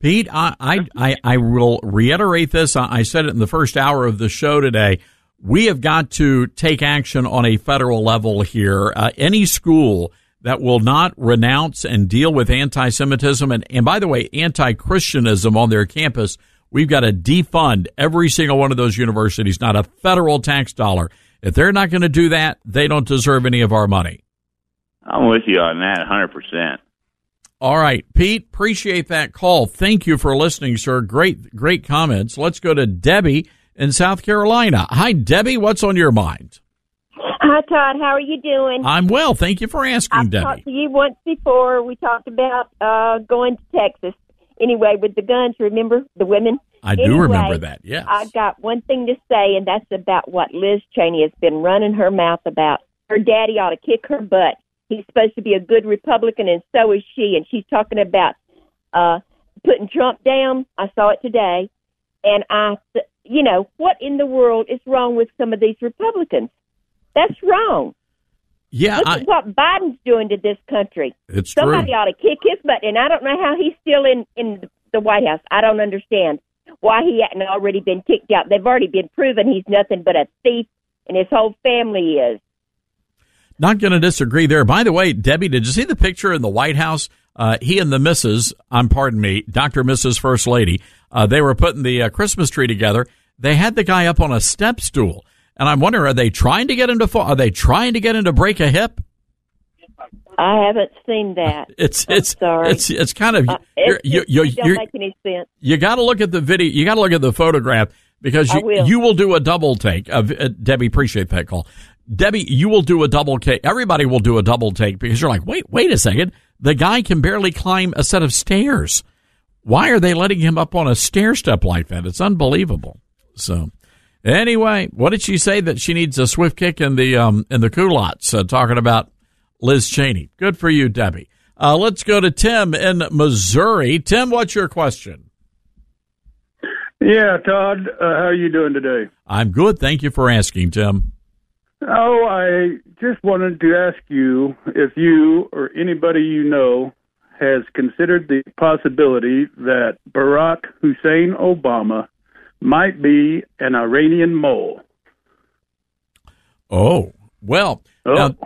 Pete, I, I, I, I will reiterate this. I, said it in the first hour of the show today. We have got to take action on a federal level here. Uh, any school that will not renounce and deal with anti Semitism and, and, by the way, anti Christianism on their campus, we've got to defund every single one of those universities, not a federal tax dollar. If they're not going to do that, they don't deserve any of our money. I'm with you on that 100%. All right, Pete, appreciate that call. Thank you for listening, sir. Great, great comments. Let's go to Debbie in South Carolina. Hi, Debbie. What's on your mind? Hi, Todd. How are you doing? I'm well. Thank you for asking, I've Debbie. talked to you once before. We talked about uh, going to Texas. Anyway, with the guns, remember the women? I do remember that, yes. I've got one thing to say, and that's about what Liz Cheney has been running her mouth about. Her daddy ought to kick her butt. He's supposed to be a good Republican, and so is she. And she's talking about uh, putting Trump down. I saw it today. And I, you know, what in the world is wrong with some of these Republicans? That's wrong. Yeah, Look I, at what Biden's doing to this country. It's Somebody true. ought to kick his butt, and I don't know how he's still in in the White House. I don't understand why he hadn't already been kicked out. They've already been proven he's nothing but a thief, and his whole family is. Not going to disagree there. By the way, Debbie, did you see the picture in the White House? Uh, he and the Mrs. I'm um, pardon me, Dr. Mrs. First Lady. Uh, they were putting the uh, Christmas tree together. They had the guy up on a step stool, and I'm wondering, are they trying to get him to fall? Are they trying to get him to break a hip? I haven't seen that. It's I'm it's sorry. it's it's kind of Uh, you're, it, you it you don't you're, make any sense. you got to look at the video. You got to look at the photograph because you will. you will do a double take. Of, uh, Debbie, appreciate that call. Debbie, you will do a double take. Everybody will do a double take because you're like, wait, wait a second. The guy can barely climb a set of stairs. Why are they letting him up on a stair step like that? It's unbelievable. So, anyway, what did she say that she needs a swift kick in the um in the culottes? Uh, talking about Liz Cheney. Good for you, Debbie. Uh, let's go to Tim in Missouri. Tim, what's your question? Yeah, Todd, uh, how are you doing today? I'm good. Thank you for asking, Tim. Oh, I just wanted to ask you if you or anybody you know has considered the possibility that Barack Hussein Obama might be an Iranian mole. Oh, well, Oh. Now,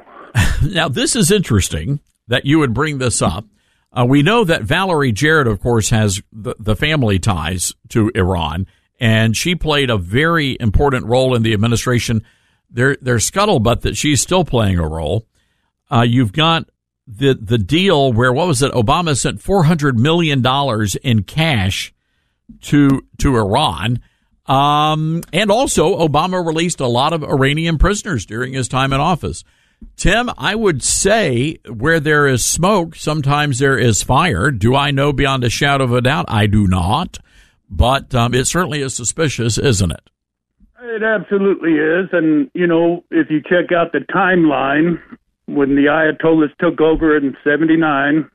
now this is interesting that you would bring this up. Uh, we know that Valerie Jarrett, of course, has the, the family ties to Iran, and she played a very important role in the administration. There, there's scuttlebutt that she's still playing a role. Uh, you've got the the deal where what was it? Obama sent four hundred million dollars in cash to to Iran. Um, and also, Obama released a lot of Iranian prisoners during his time in office. Tim, I would say where there is smoke, sometimes there is fire. Do I know beyond a shadow of a doubt? I do not. But um, it certainly is suspicious, isn't it? It absolutely is. And, you know, if you check out the timeline, when the Ayatollahs took over in 79,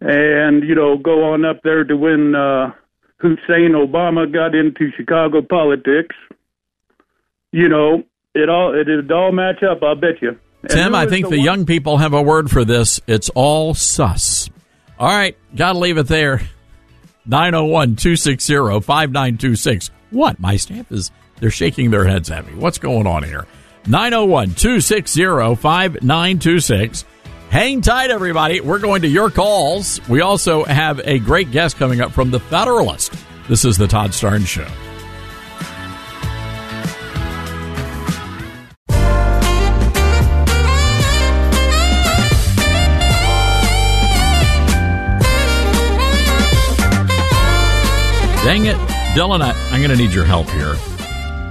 and, you know, go on up there to when uh, Hussein Obama got into Chicago politics, you know, it all it would all match up, I'll bet you. And Tim, I think the one- young people have a word for this. It's all sus. All right, got to leave it there. 901 260 5926. What? My staff is, they're shaking their heads at me. What's going on here? 901 260 5926. Hang tight, everybody. We're going to your calls. We also have a great guest coming up from The Federalist. This is the Todd Starnes Show. Dang it, Dylan, I, I'm going to need your help here.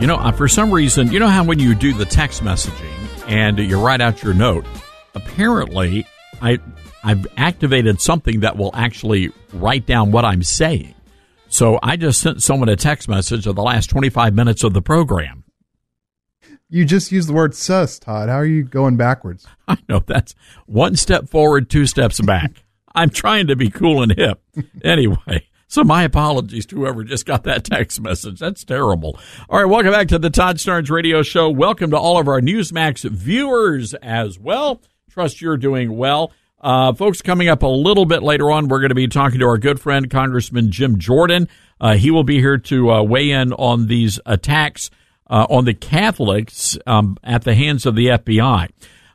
You know, uh, for some reason, you know how when you do the text messaging and you write out your note, apparently I I've activated something that will actually write down what I'm saying. So I just sent someone a text message of the last 25 minutes of the program. You just used the word sus, Todd. How are you going backwards? I know that's one step forward, two steps back. I'm trying to be cool and hip. Anyway, so my apologies to whoever just got that text message. That's terrible. All right, welcome back to the Todd Starnes Radio Show. Welcome to all of our Newsmax viewers as well. Trust you're doing well. Uh, folks, coming up a little bit later on, we're going to be talking to our good friend, Congressman Jim Jordan. Uh, he will be here to uh, weigh in on these attacks uh, on the Catholics um, at the hands of the FBI.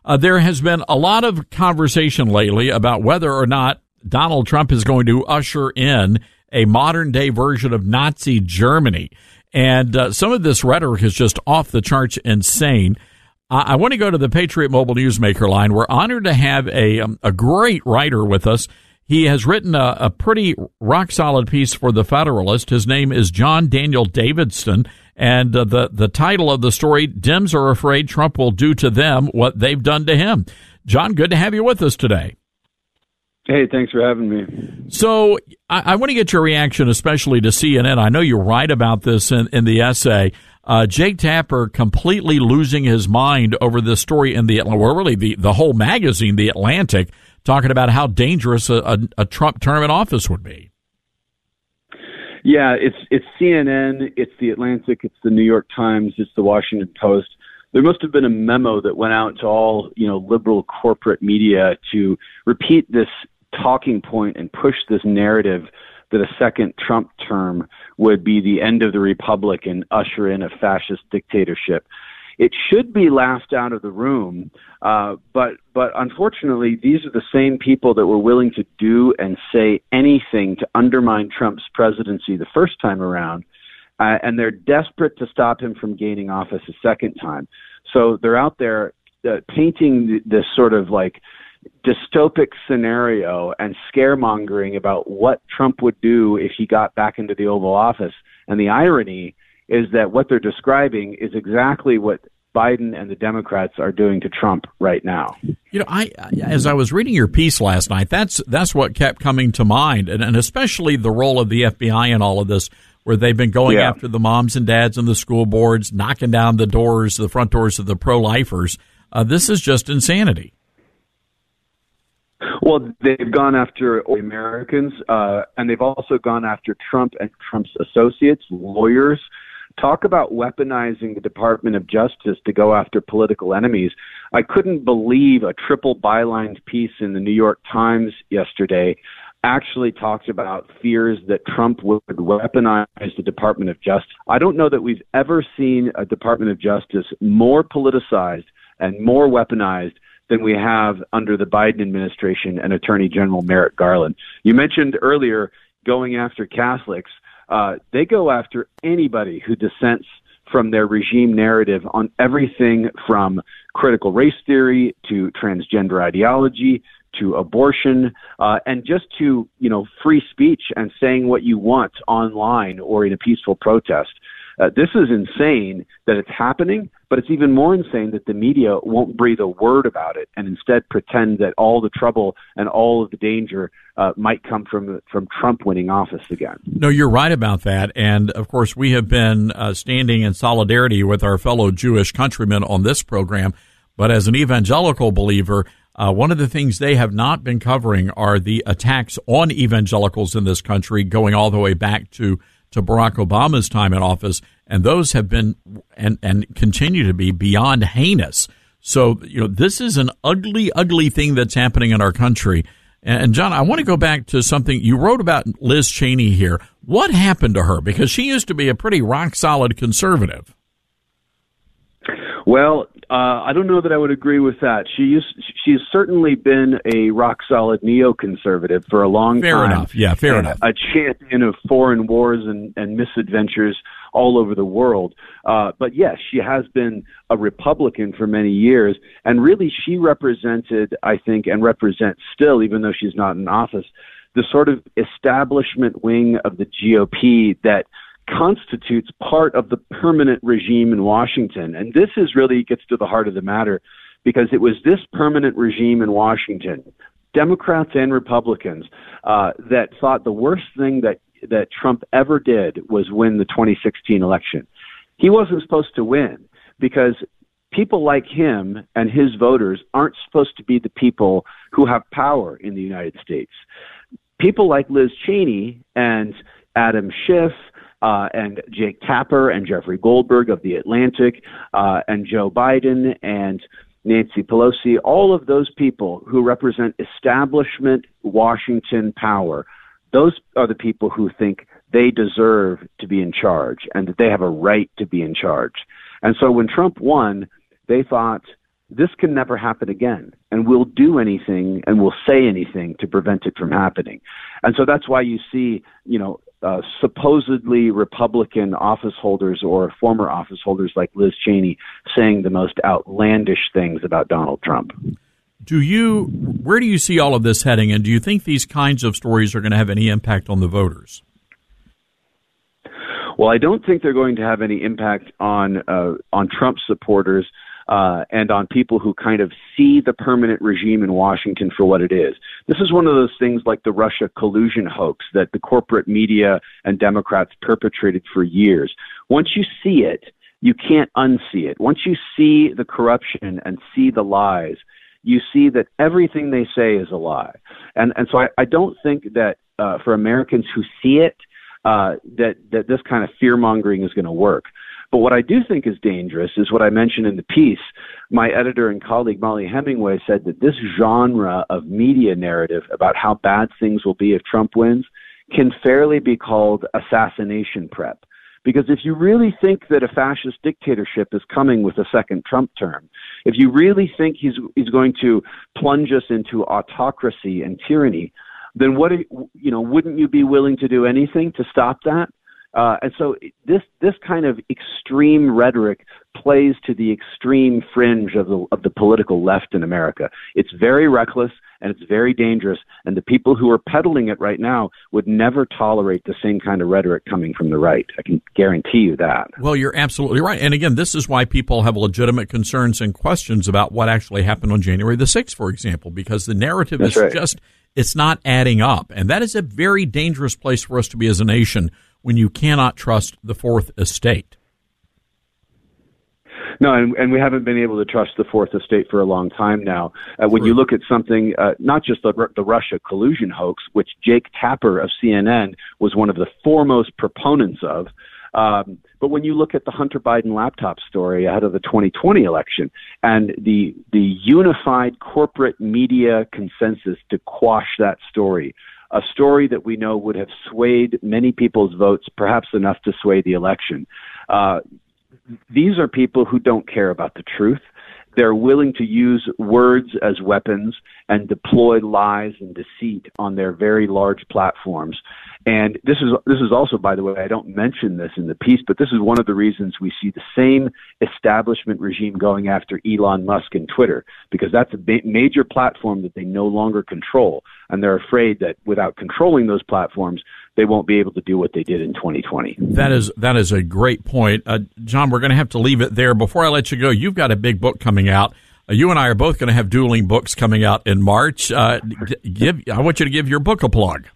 Uh, there has been a lot of conversation lately about whether or not Donald Trump is going to usher in a modern day version of Nazi Germany. And uh, some of this rhetoric is just off the charts insane. I, I want to go to the Patriot Mobile Newsmaker line. We're honored to have a, um, a great writer with us. He has written a, a pretty rock solid piece for the Federalist. His name is John Daniel Davidson. And uh, the, the title of the story, Dems are afraid Trump will do to them what they've done to him. John, good to have you with us today. Hey, thanks for having me. So I, I want to get your reaction, especially to CNN. I know you write about this in, in the essay. Uh, Jake Tapper completely losing his mind over this story in the well, really the, the whole magazine, The Atlantic, talking about how dangerous a, a, a Trump term in office would be. Yeah, it's it's CNN, it's the Atlantic, it's the New York Times, it's the Washington Post. There must have been a memo that went out to all you know liberal corporate media to repeat this talking point and push this narrative that a second Trump term would be the end of the republic and usher in a fascist dictatorship. It should be laughed out of the room, uh, but but unfortunately, these are the same people that were willing to do and say anything to undermine Trump's presidency the first time around, uh, and they're desperate to stop him from gaining office a second time. So they're out there uh, painting th- this sort of like dystopic scenario and scaremongering about what Trump would do if he got back into the Oval Office. And the irony is that what they're describing is exactly what Biden and the Democrats are doing to Trump right now. You know, I as I was reading your piece last night, that's that's what kept coming to mind, and, and especially the role of the FBI in all of this, where they've been going Yeah. after the moms and dads and the school boards, knocking down the doors, the front doors of the pro-lifers. Uh, this is just insanity. Well, they've gone after Americans, uh, and they've also gone after Trump and Trump's associates, lawyers. Talk about weaponizing the Department of Justice to go after political enemies. I couldn't believe a triple bylined piece in the New York Times yesterday actually talked about fears that Trump would weaponize the Department of Justice. I don't know that we've ever seen a Department of Justice more politicized and more weaponized than we have under the Biden administration and Attorney General Merrick Garland. You mentioned earlier going after Catholics. Uh, they go after anybody who dissents from their regime narrative on everything from critical race theory to transgender ideology to abortion uh, and just to you know free speech and saying what you want online or in a peaceful protest. Uh, this is insane that it's happening, but it's even more insane that the media won't breathe a word about it and instead pretend that all the trouble and all of the danger uh, might come from from Trump winning office again. No, you're right about that. And of course, we have been uh, standing in solidarity with our fellow Jewish countrymen on this program. But as an evangelical believer, uh, one of the things they have not been covering are the attacks on evangelicals in this country, going all the way back to to Barack Obama's time in office, and those have been and and continue to be beyond heinous. So you know this is an ugly, ugly thing that's happening in our country. And John, I want to go back to something you wrote about Liz Cheney here. What happened to her? Because she used to be a pretty rock solid conservative. Well, uh, I don't know that I would agree with that. She used, she's certainly been a rock solid neoconservative for a long fair time. enough. Yeah, fair enough. A champion of foreign wars and, and misadventures all over the world. Uh, but yes, she has been a Republican for many years, and really she represented, I think, and represents still, even though she's not in office, the sort of establishment wing of the GOP that constitutes part of the permanent regime in Washington. And this is really gets to the heart of the matter because it was this permanent regime in Washington, Democrats and Republicans, uh, that thought the worst thing that, that Trump ever did was win the 2016 election. He wasn't supposed to win because people like him and his voters aren't supposed to be the people who have power in the United States. People like Liz Cheney and Adam Schiff uh, and Jake Tapper and Jeffrey Goldberg of The Atlantic uh, and Joe Biden and Nancy Pelosi, all of those people who represent establishment Washington power, those are the people who think they deserve to be in charge and that they have a right to be in charge. And so when Trump won, they thought this can never happen again and we'll do anything and we'll say anything to prevent it from happening. And so that's why you see, you know, uh, supposedly Republican office holders or former office holders like Liz Cheney saying the most outlandish things about Donald Trump. Do you where do you see all of this heading and do you think these kinds of stories are going to have any impact on the voters? Well, I don't think they're going to have any impact on uh, on Trump supporters uh, and on people who kind of see the permanent regime in Washington for what it is. This is one of those things like the Russia collusion hoax that the corporate media and Democrats perpetrated for years. Once you see it, you can't unsee it. Once you see the corruption and see the lies, you see that everything they say is a lie. And and so I, I don't think that uh, for Americans who see it, uh, that that this kind of fear mongering is going to work. But what I do think is dangerous is what I mentioned in the piece. My editor and colleague Mollie Hemingway said that this genre of media narrative about how bad things will be if Trump wins can fairly be called assassination prep. Because if you really think that a fascist dictatorship is coming with a second Trump term, if you really think he's he's going to plunge us into autocracy and tyranny, then what you know wouldn't you be willing to do anything to stop that? Uh, and so this this kind of extreme rhetoric plays to the extreme fringe of the of the political left in America. It's very reckless and it's very dangerous. And the people who are peddling it right now would never tolerate the same kind of rhetoric coming from the right. I can guarantee you that. Well, you're absolutely right. And again, this is why people have legitimate concerns and questions about what actually happened on January the 6th, for example, because the narrative That's is right. just it's not adding up. And that is a very dangerous place for us to be as a nation when you cannot trust the fourth estate. No, and, and we haven't been able to trust the fourth estate for a long time now. Uh, when you look at something, uh, not just the, the Russia collusion hoax, which Jake Tapper of CNN was one of the foremost proponents of, um, but when you look at the Hunter Biden laptop story ahead of the 2020 election and the the unified corporate media consensus to quash that story, a story that we know would have swayed many people's votes, perhaps enough to sway the election. Uh, these are people who don't care about the truth. They're willing to use words as weapons and deploy lies and deceit on their very large platforms. And this is this is also, by the way, I don't mention this in the piece, but this is one of the reasons we see the same establishment regime going after Elon Musk and Twitter because that's a ba- major platform that they no longer control, and they're afraid that without controlling those platforms, they won't be able to do what they did in 2020. That is that is a great point, uh, John. We're going to have to leave it there. Before I let you go, you've got a big book coming out. Uh, you and I are both going to have dueling books coming out in March. Uh, give I want you to give your book a plug.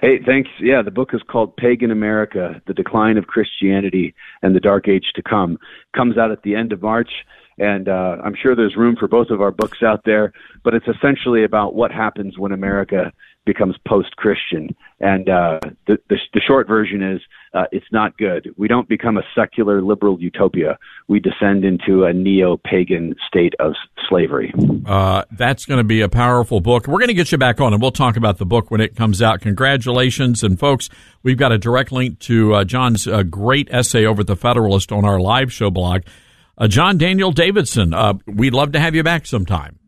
Hey, thanks. Yeah, the book is called Pagan America: The Decline of Christianity and the Dark Age to Come. Comes out at the end of March, and uh, I'm sure there's room for both of our books out there. But it's essentially about what happens when America becomes post-Christian. And uh, the, the the short version is uh, it's not good. We don't become a secular liberal utopia. We descend into a neo-pagan state of slavery. Uh, that's going to be a powerful book. We're going to get you back on, and we'll talk about the book when it comes out. Congratulations, and folks, we've got a direct link to uh, John's uh, great essay over at the Federalist on our live show blog. Uh, John Daniel Davidson, we'd love to have you back sometime.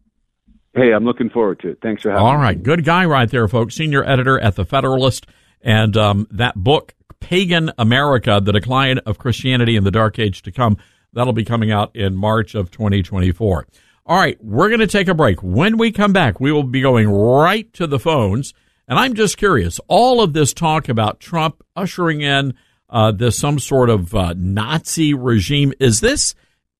Hey, I'm looking forward to it. Thanks for having All me. All right. good guy right there, folks. Senior editor at the Federalist, and um, that book, Pagan America: The Decline of Christianity in the Dark Age to Come, that'll be coming out in March of 2024. All right, we're going to take a break. When we come back, we will be going right to the phones. And I'm just curious, all of this talk about Trump ushering in uh, this some sort of uh, Nazi regime is this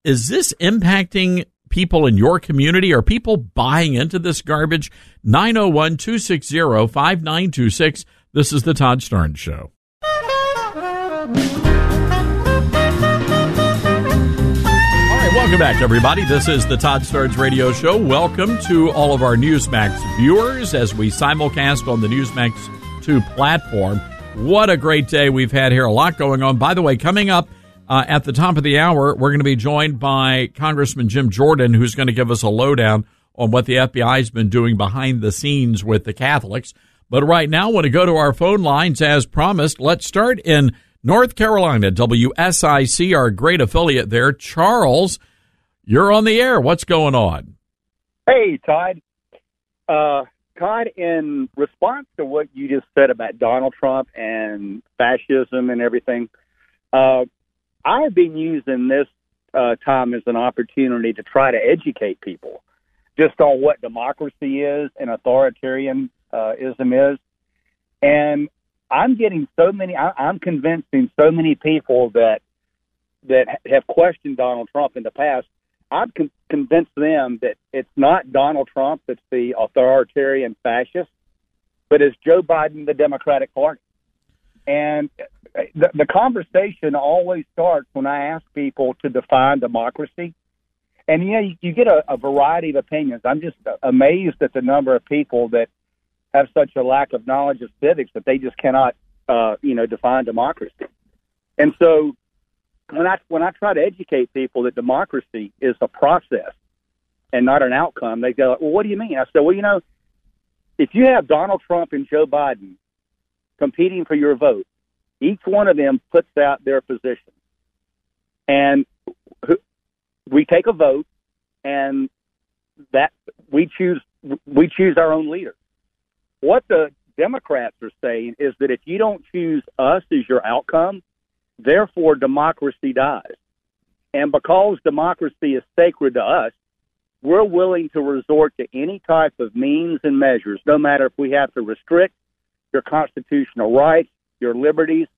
is this impacting people in your community? Are people buying into this garbage? 901 260 5926. This is the Todd Starnes Show. All right, welcome back, everybody. This is the Todd Starnes Radio Show. Welcome to all of our Newsmax viewers as we simulcast on the Newsmax 2 platform. What a great day we've had here. A lot going on. By the way, coming up uh, at the top of the hour, we're going to be joined by Congressman Jim Jordan, who's going to give us a lowdown on what the FBI's been doing behind the scenes with the Catholics. But right now, I want to go to our phone lines as promised. Let's start in North Carolina, WSIC, our great affiliate there. Charles, you're on the air. What's going on? Hey, Todd. Uh, Todd, in response to what you just said about Donald Trump and fascism and everything, uh, I have been using this uh, time as an opportunity to try to educate people just on what democracy is and authoritarianism is. And I'm getting so many, I, I'm convincing so many people that that have questioned Donald Trump in the past. I've con- convinced them that it's not Donald Trump that's the authoritarian fascist, but it's Joe Biden, the Democratic Party. And the, the conversation always starts when I ask people to define democracy. And yeah, you, you get a, a variety of opinions. I'm just amazed at the number of people that have such a lack of knowledge of civics that they just cannot, uh, you know, define democracy. And so, when I when I try to educate people that democracy is a process and not an outcome, they go, "Well, what do you mean?" I said, "Well, you know, if you have Donald Trump and Joe Biden competing for your vote, each one of them puts out their position, and we take a vote, and that we choose we choose our own leader. What the Democrats are saying is that if you don't choose us as your outcome, therefore democracy dies. And because democracy is sacred to us, we're willing to resort to any type of means and measures, no matter if we have to restrict your constitutional rights, your liberties,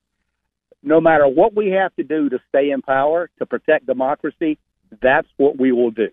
no matter what we have to do to stay in power, to protect democracy, that's what we will do.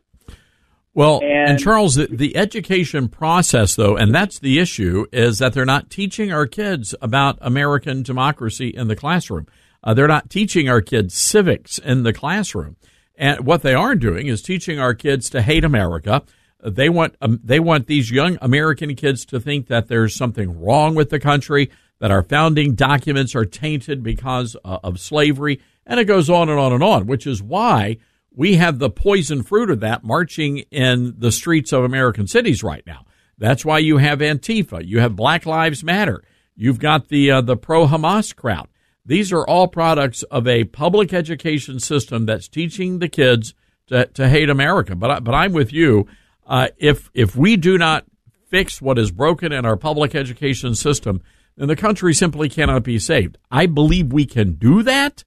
Well, and, and, Charles, the, the education process, though, and that's the issue, is that they're not teaching our kids about American democracy in the classroom. Uh, they're not teaching our kids civics in the classroom. And what they are doing is teaching our kids to hate America. They want um, they want these young American kids to think that there's something wrong with the country, that our founding documents are tainted because uh, of slavery, and it goes on and on and on. Which is why we have the poison fruit of that marching in the streets of American cities right now. That's why you have Antifa, you have Black Lives Matter, you've got the uh, the pro Hamas crowd. These are all products of a public education system that's teaching the kids to, to hate America. But I, but I'm with you. Uh, if if we do not fix what is broken in our public education system, then the country simply cannot be saved. I believe we can do that,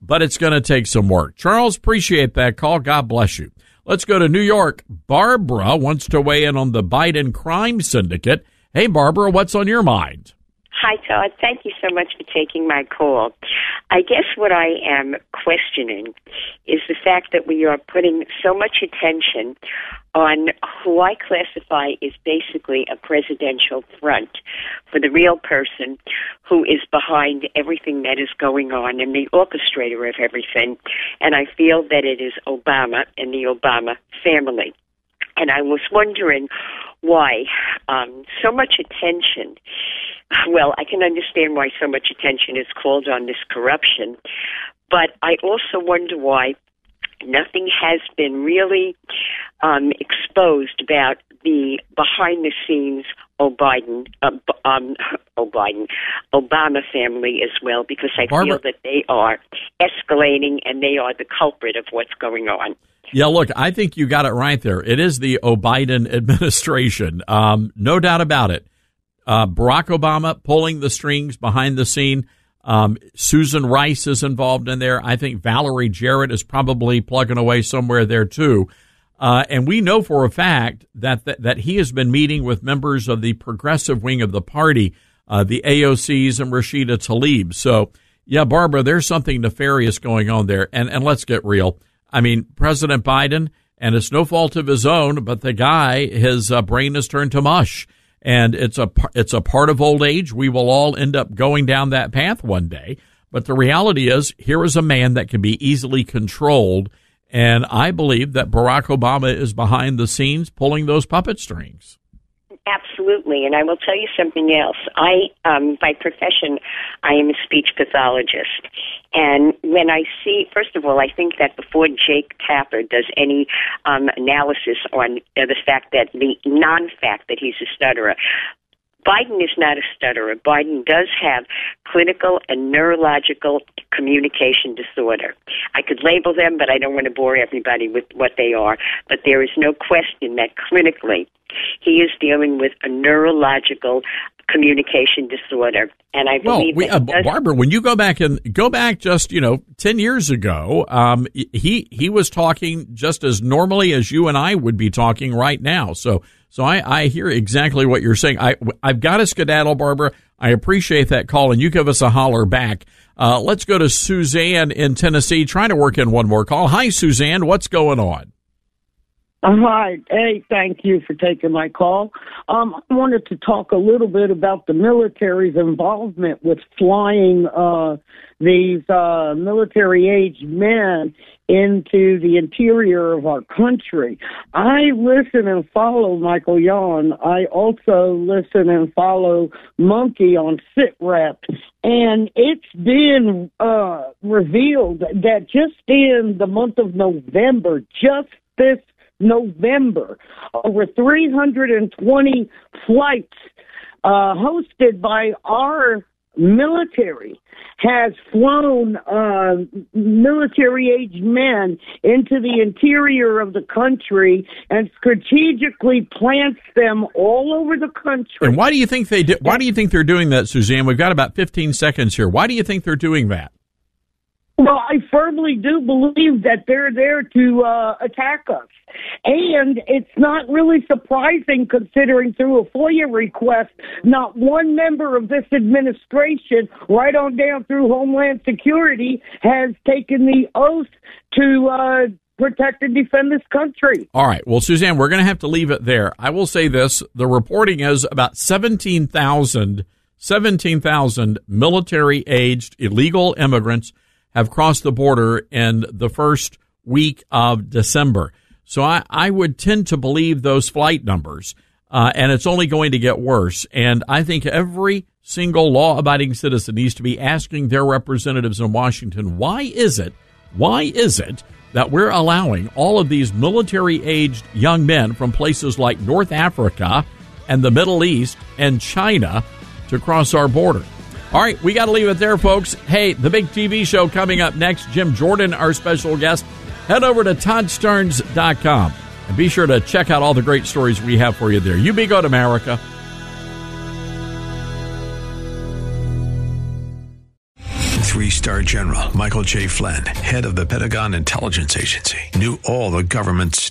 but it's going to take some work. Charles, appreciate that call. God bless you. Let's go to New York. Barbara wants to weigh in on the Biden crime syndicate. Hey, Barbara, what's on your mind? Hi, Todd. Thank you so much for taking my call. I guess what I am questioning is the fact that we are putting so much attention on who I classify as basically a presidential front for the real person who is behind everything that is going on and the orchestrator of everything. And I feel that it is Obama and the Obama family. And I was wondering why um, so much attention well, I can understand why so much attention is called on this corruption, but I also wonder why nothing has been really um, exposed about the behind the scenes Biden, uh, um, oh Biden, Obama family as well, because I Barbara- feel that they are escalating and they are the culprit of what's going on. Yeah, look, I think you got it right there. It is the O'Biden administration, um, no doubt about it. Uh, Barack Obama pulling the strings behind the scene. Um, Susan Rice is involved in there. I think Valerie Jarrett is probably plugging away somewhere there too. Uh, and we know for a fact that, that that he has been meeting with members of the progressive wing of the party, uh, the AOCs and Rashida Tlaib. So, yeah, Barbara, there's something nefarious going on there. And and let's get real. I mean, President Biden, and it's no fault of his own, but the guy, his uh, brain has turned to mush and it's a it's a part of old age. We will all end up going down that path one day. But the reality is, here is a man that can be easily controlled, and I believe that Barack Obama is behind the scenes pulling those puppet strings. Absolutely, and I will tell you something else. I, um, by profession, I am a speech pathologist, and when I see, first of all, I think that before Jake Tapper does any um, analysis on uh, the fact that the non-fact that he's a stutterer, Biden is not a stutterer. Biden does have clinical and neurological communication disorder. I could label them, but I don't want to bore everybody with what they are. But there is no question that clinically he is dealing with a neurological communication disorder. And I Well, believe we, that uh, Barbara, when you go back and go back just you know ten years ago, um, he he was talking just as normally as you and I would be talking right now. So so I, I hear exactly what you're saying. I I've got a skedaddle, Barbara. I appreciate that call, and you give us a holler back. Uh, let's go to Suzanne in Tennessee, trying to work in one more call. Hi, Suzanne. What's going on? Hi. Hey, thank you for taking my call. Um, I wanted to talk a little bit about the military's involvement with flying uh, these uh, military aged men into the interior of our country. I listen and follow Michael Yon. I also listen and follow Monkey on SitRep. And it's been uh, revealed that just in the month of November, just this November, over 320 flights uh, hosted by our military has flown uh, military aged men into the interior of the country and strategically plants them all over the country. And why do you think they do, Why do you think they're doing that, Suzanne? We've got about 15 seconds here. Why do you think they're doing that? Well, I firmly do believe that they're there to uh, attack us. And it's not really surprising considering through a FOIA request, not one member of this administration, right on down through Homeland Security, has taken the oath to uh, protect and defend this country. All right. Well, Suzanne, we're going to have to leave it there. I will say this the reporting is about 17,000 17,000 military aged illegal immigrants have crossed the border in the first week of December. So I, I would tend to believe those flight numbers, uh, and it's only going to get worse. And I think every single law abiding citizen needs to be asking their representatives in Washington, why is it, why is it that we're allowing all of these military aged young men from places like North Africa and the Middle East and China to cross our border? All right, we got to leave it there, folks. Hey, the big TV show coming up next. Jim Jordan, our special guest. Head over to ToddStarnes.com and be sure to check out all the great stories we have for you there. You be good, America. Three star general Michael J. Flynn, head of the Pentagon Intelligence Agency, knew all the government's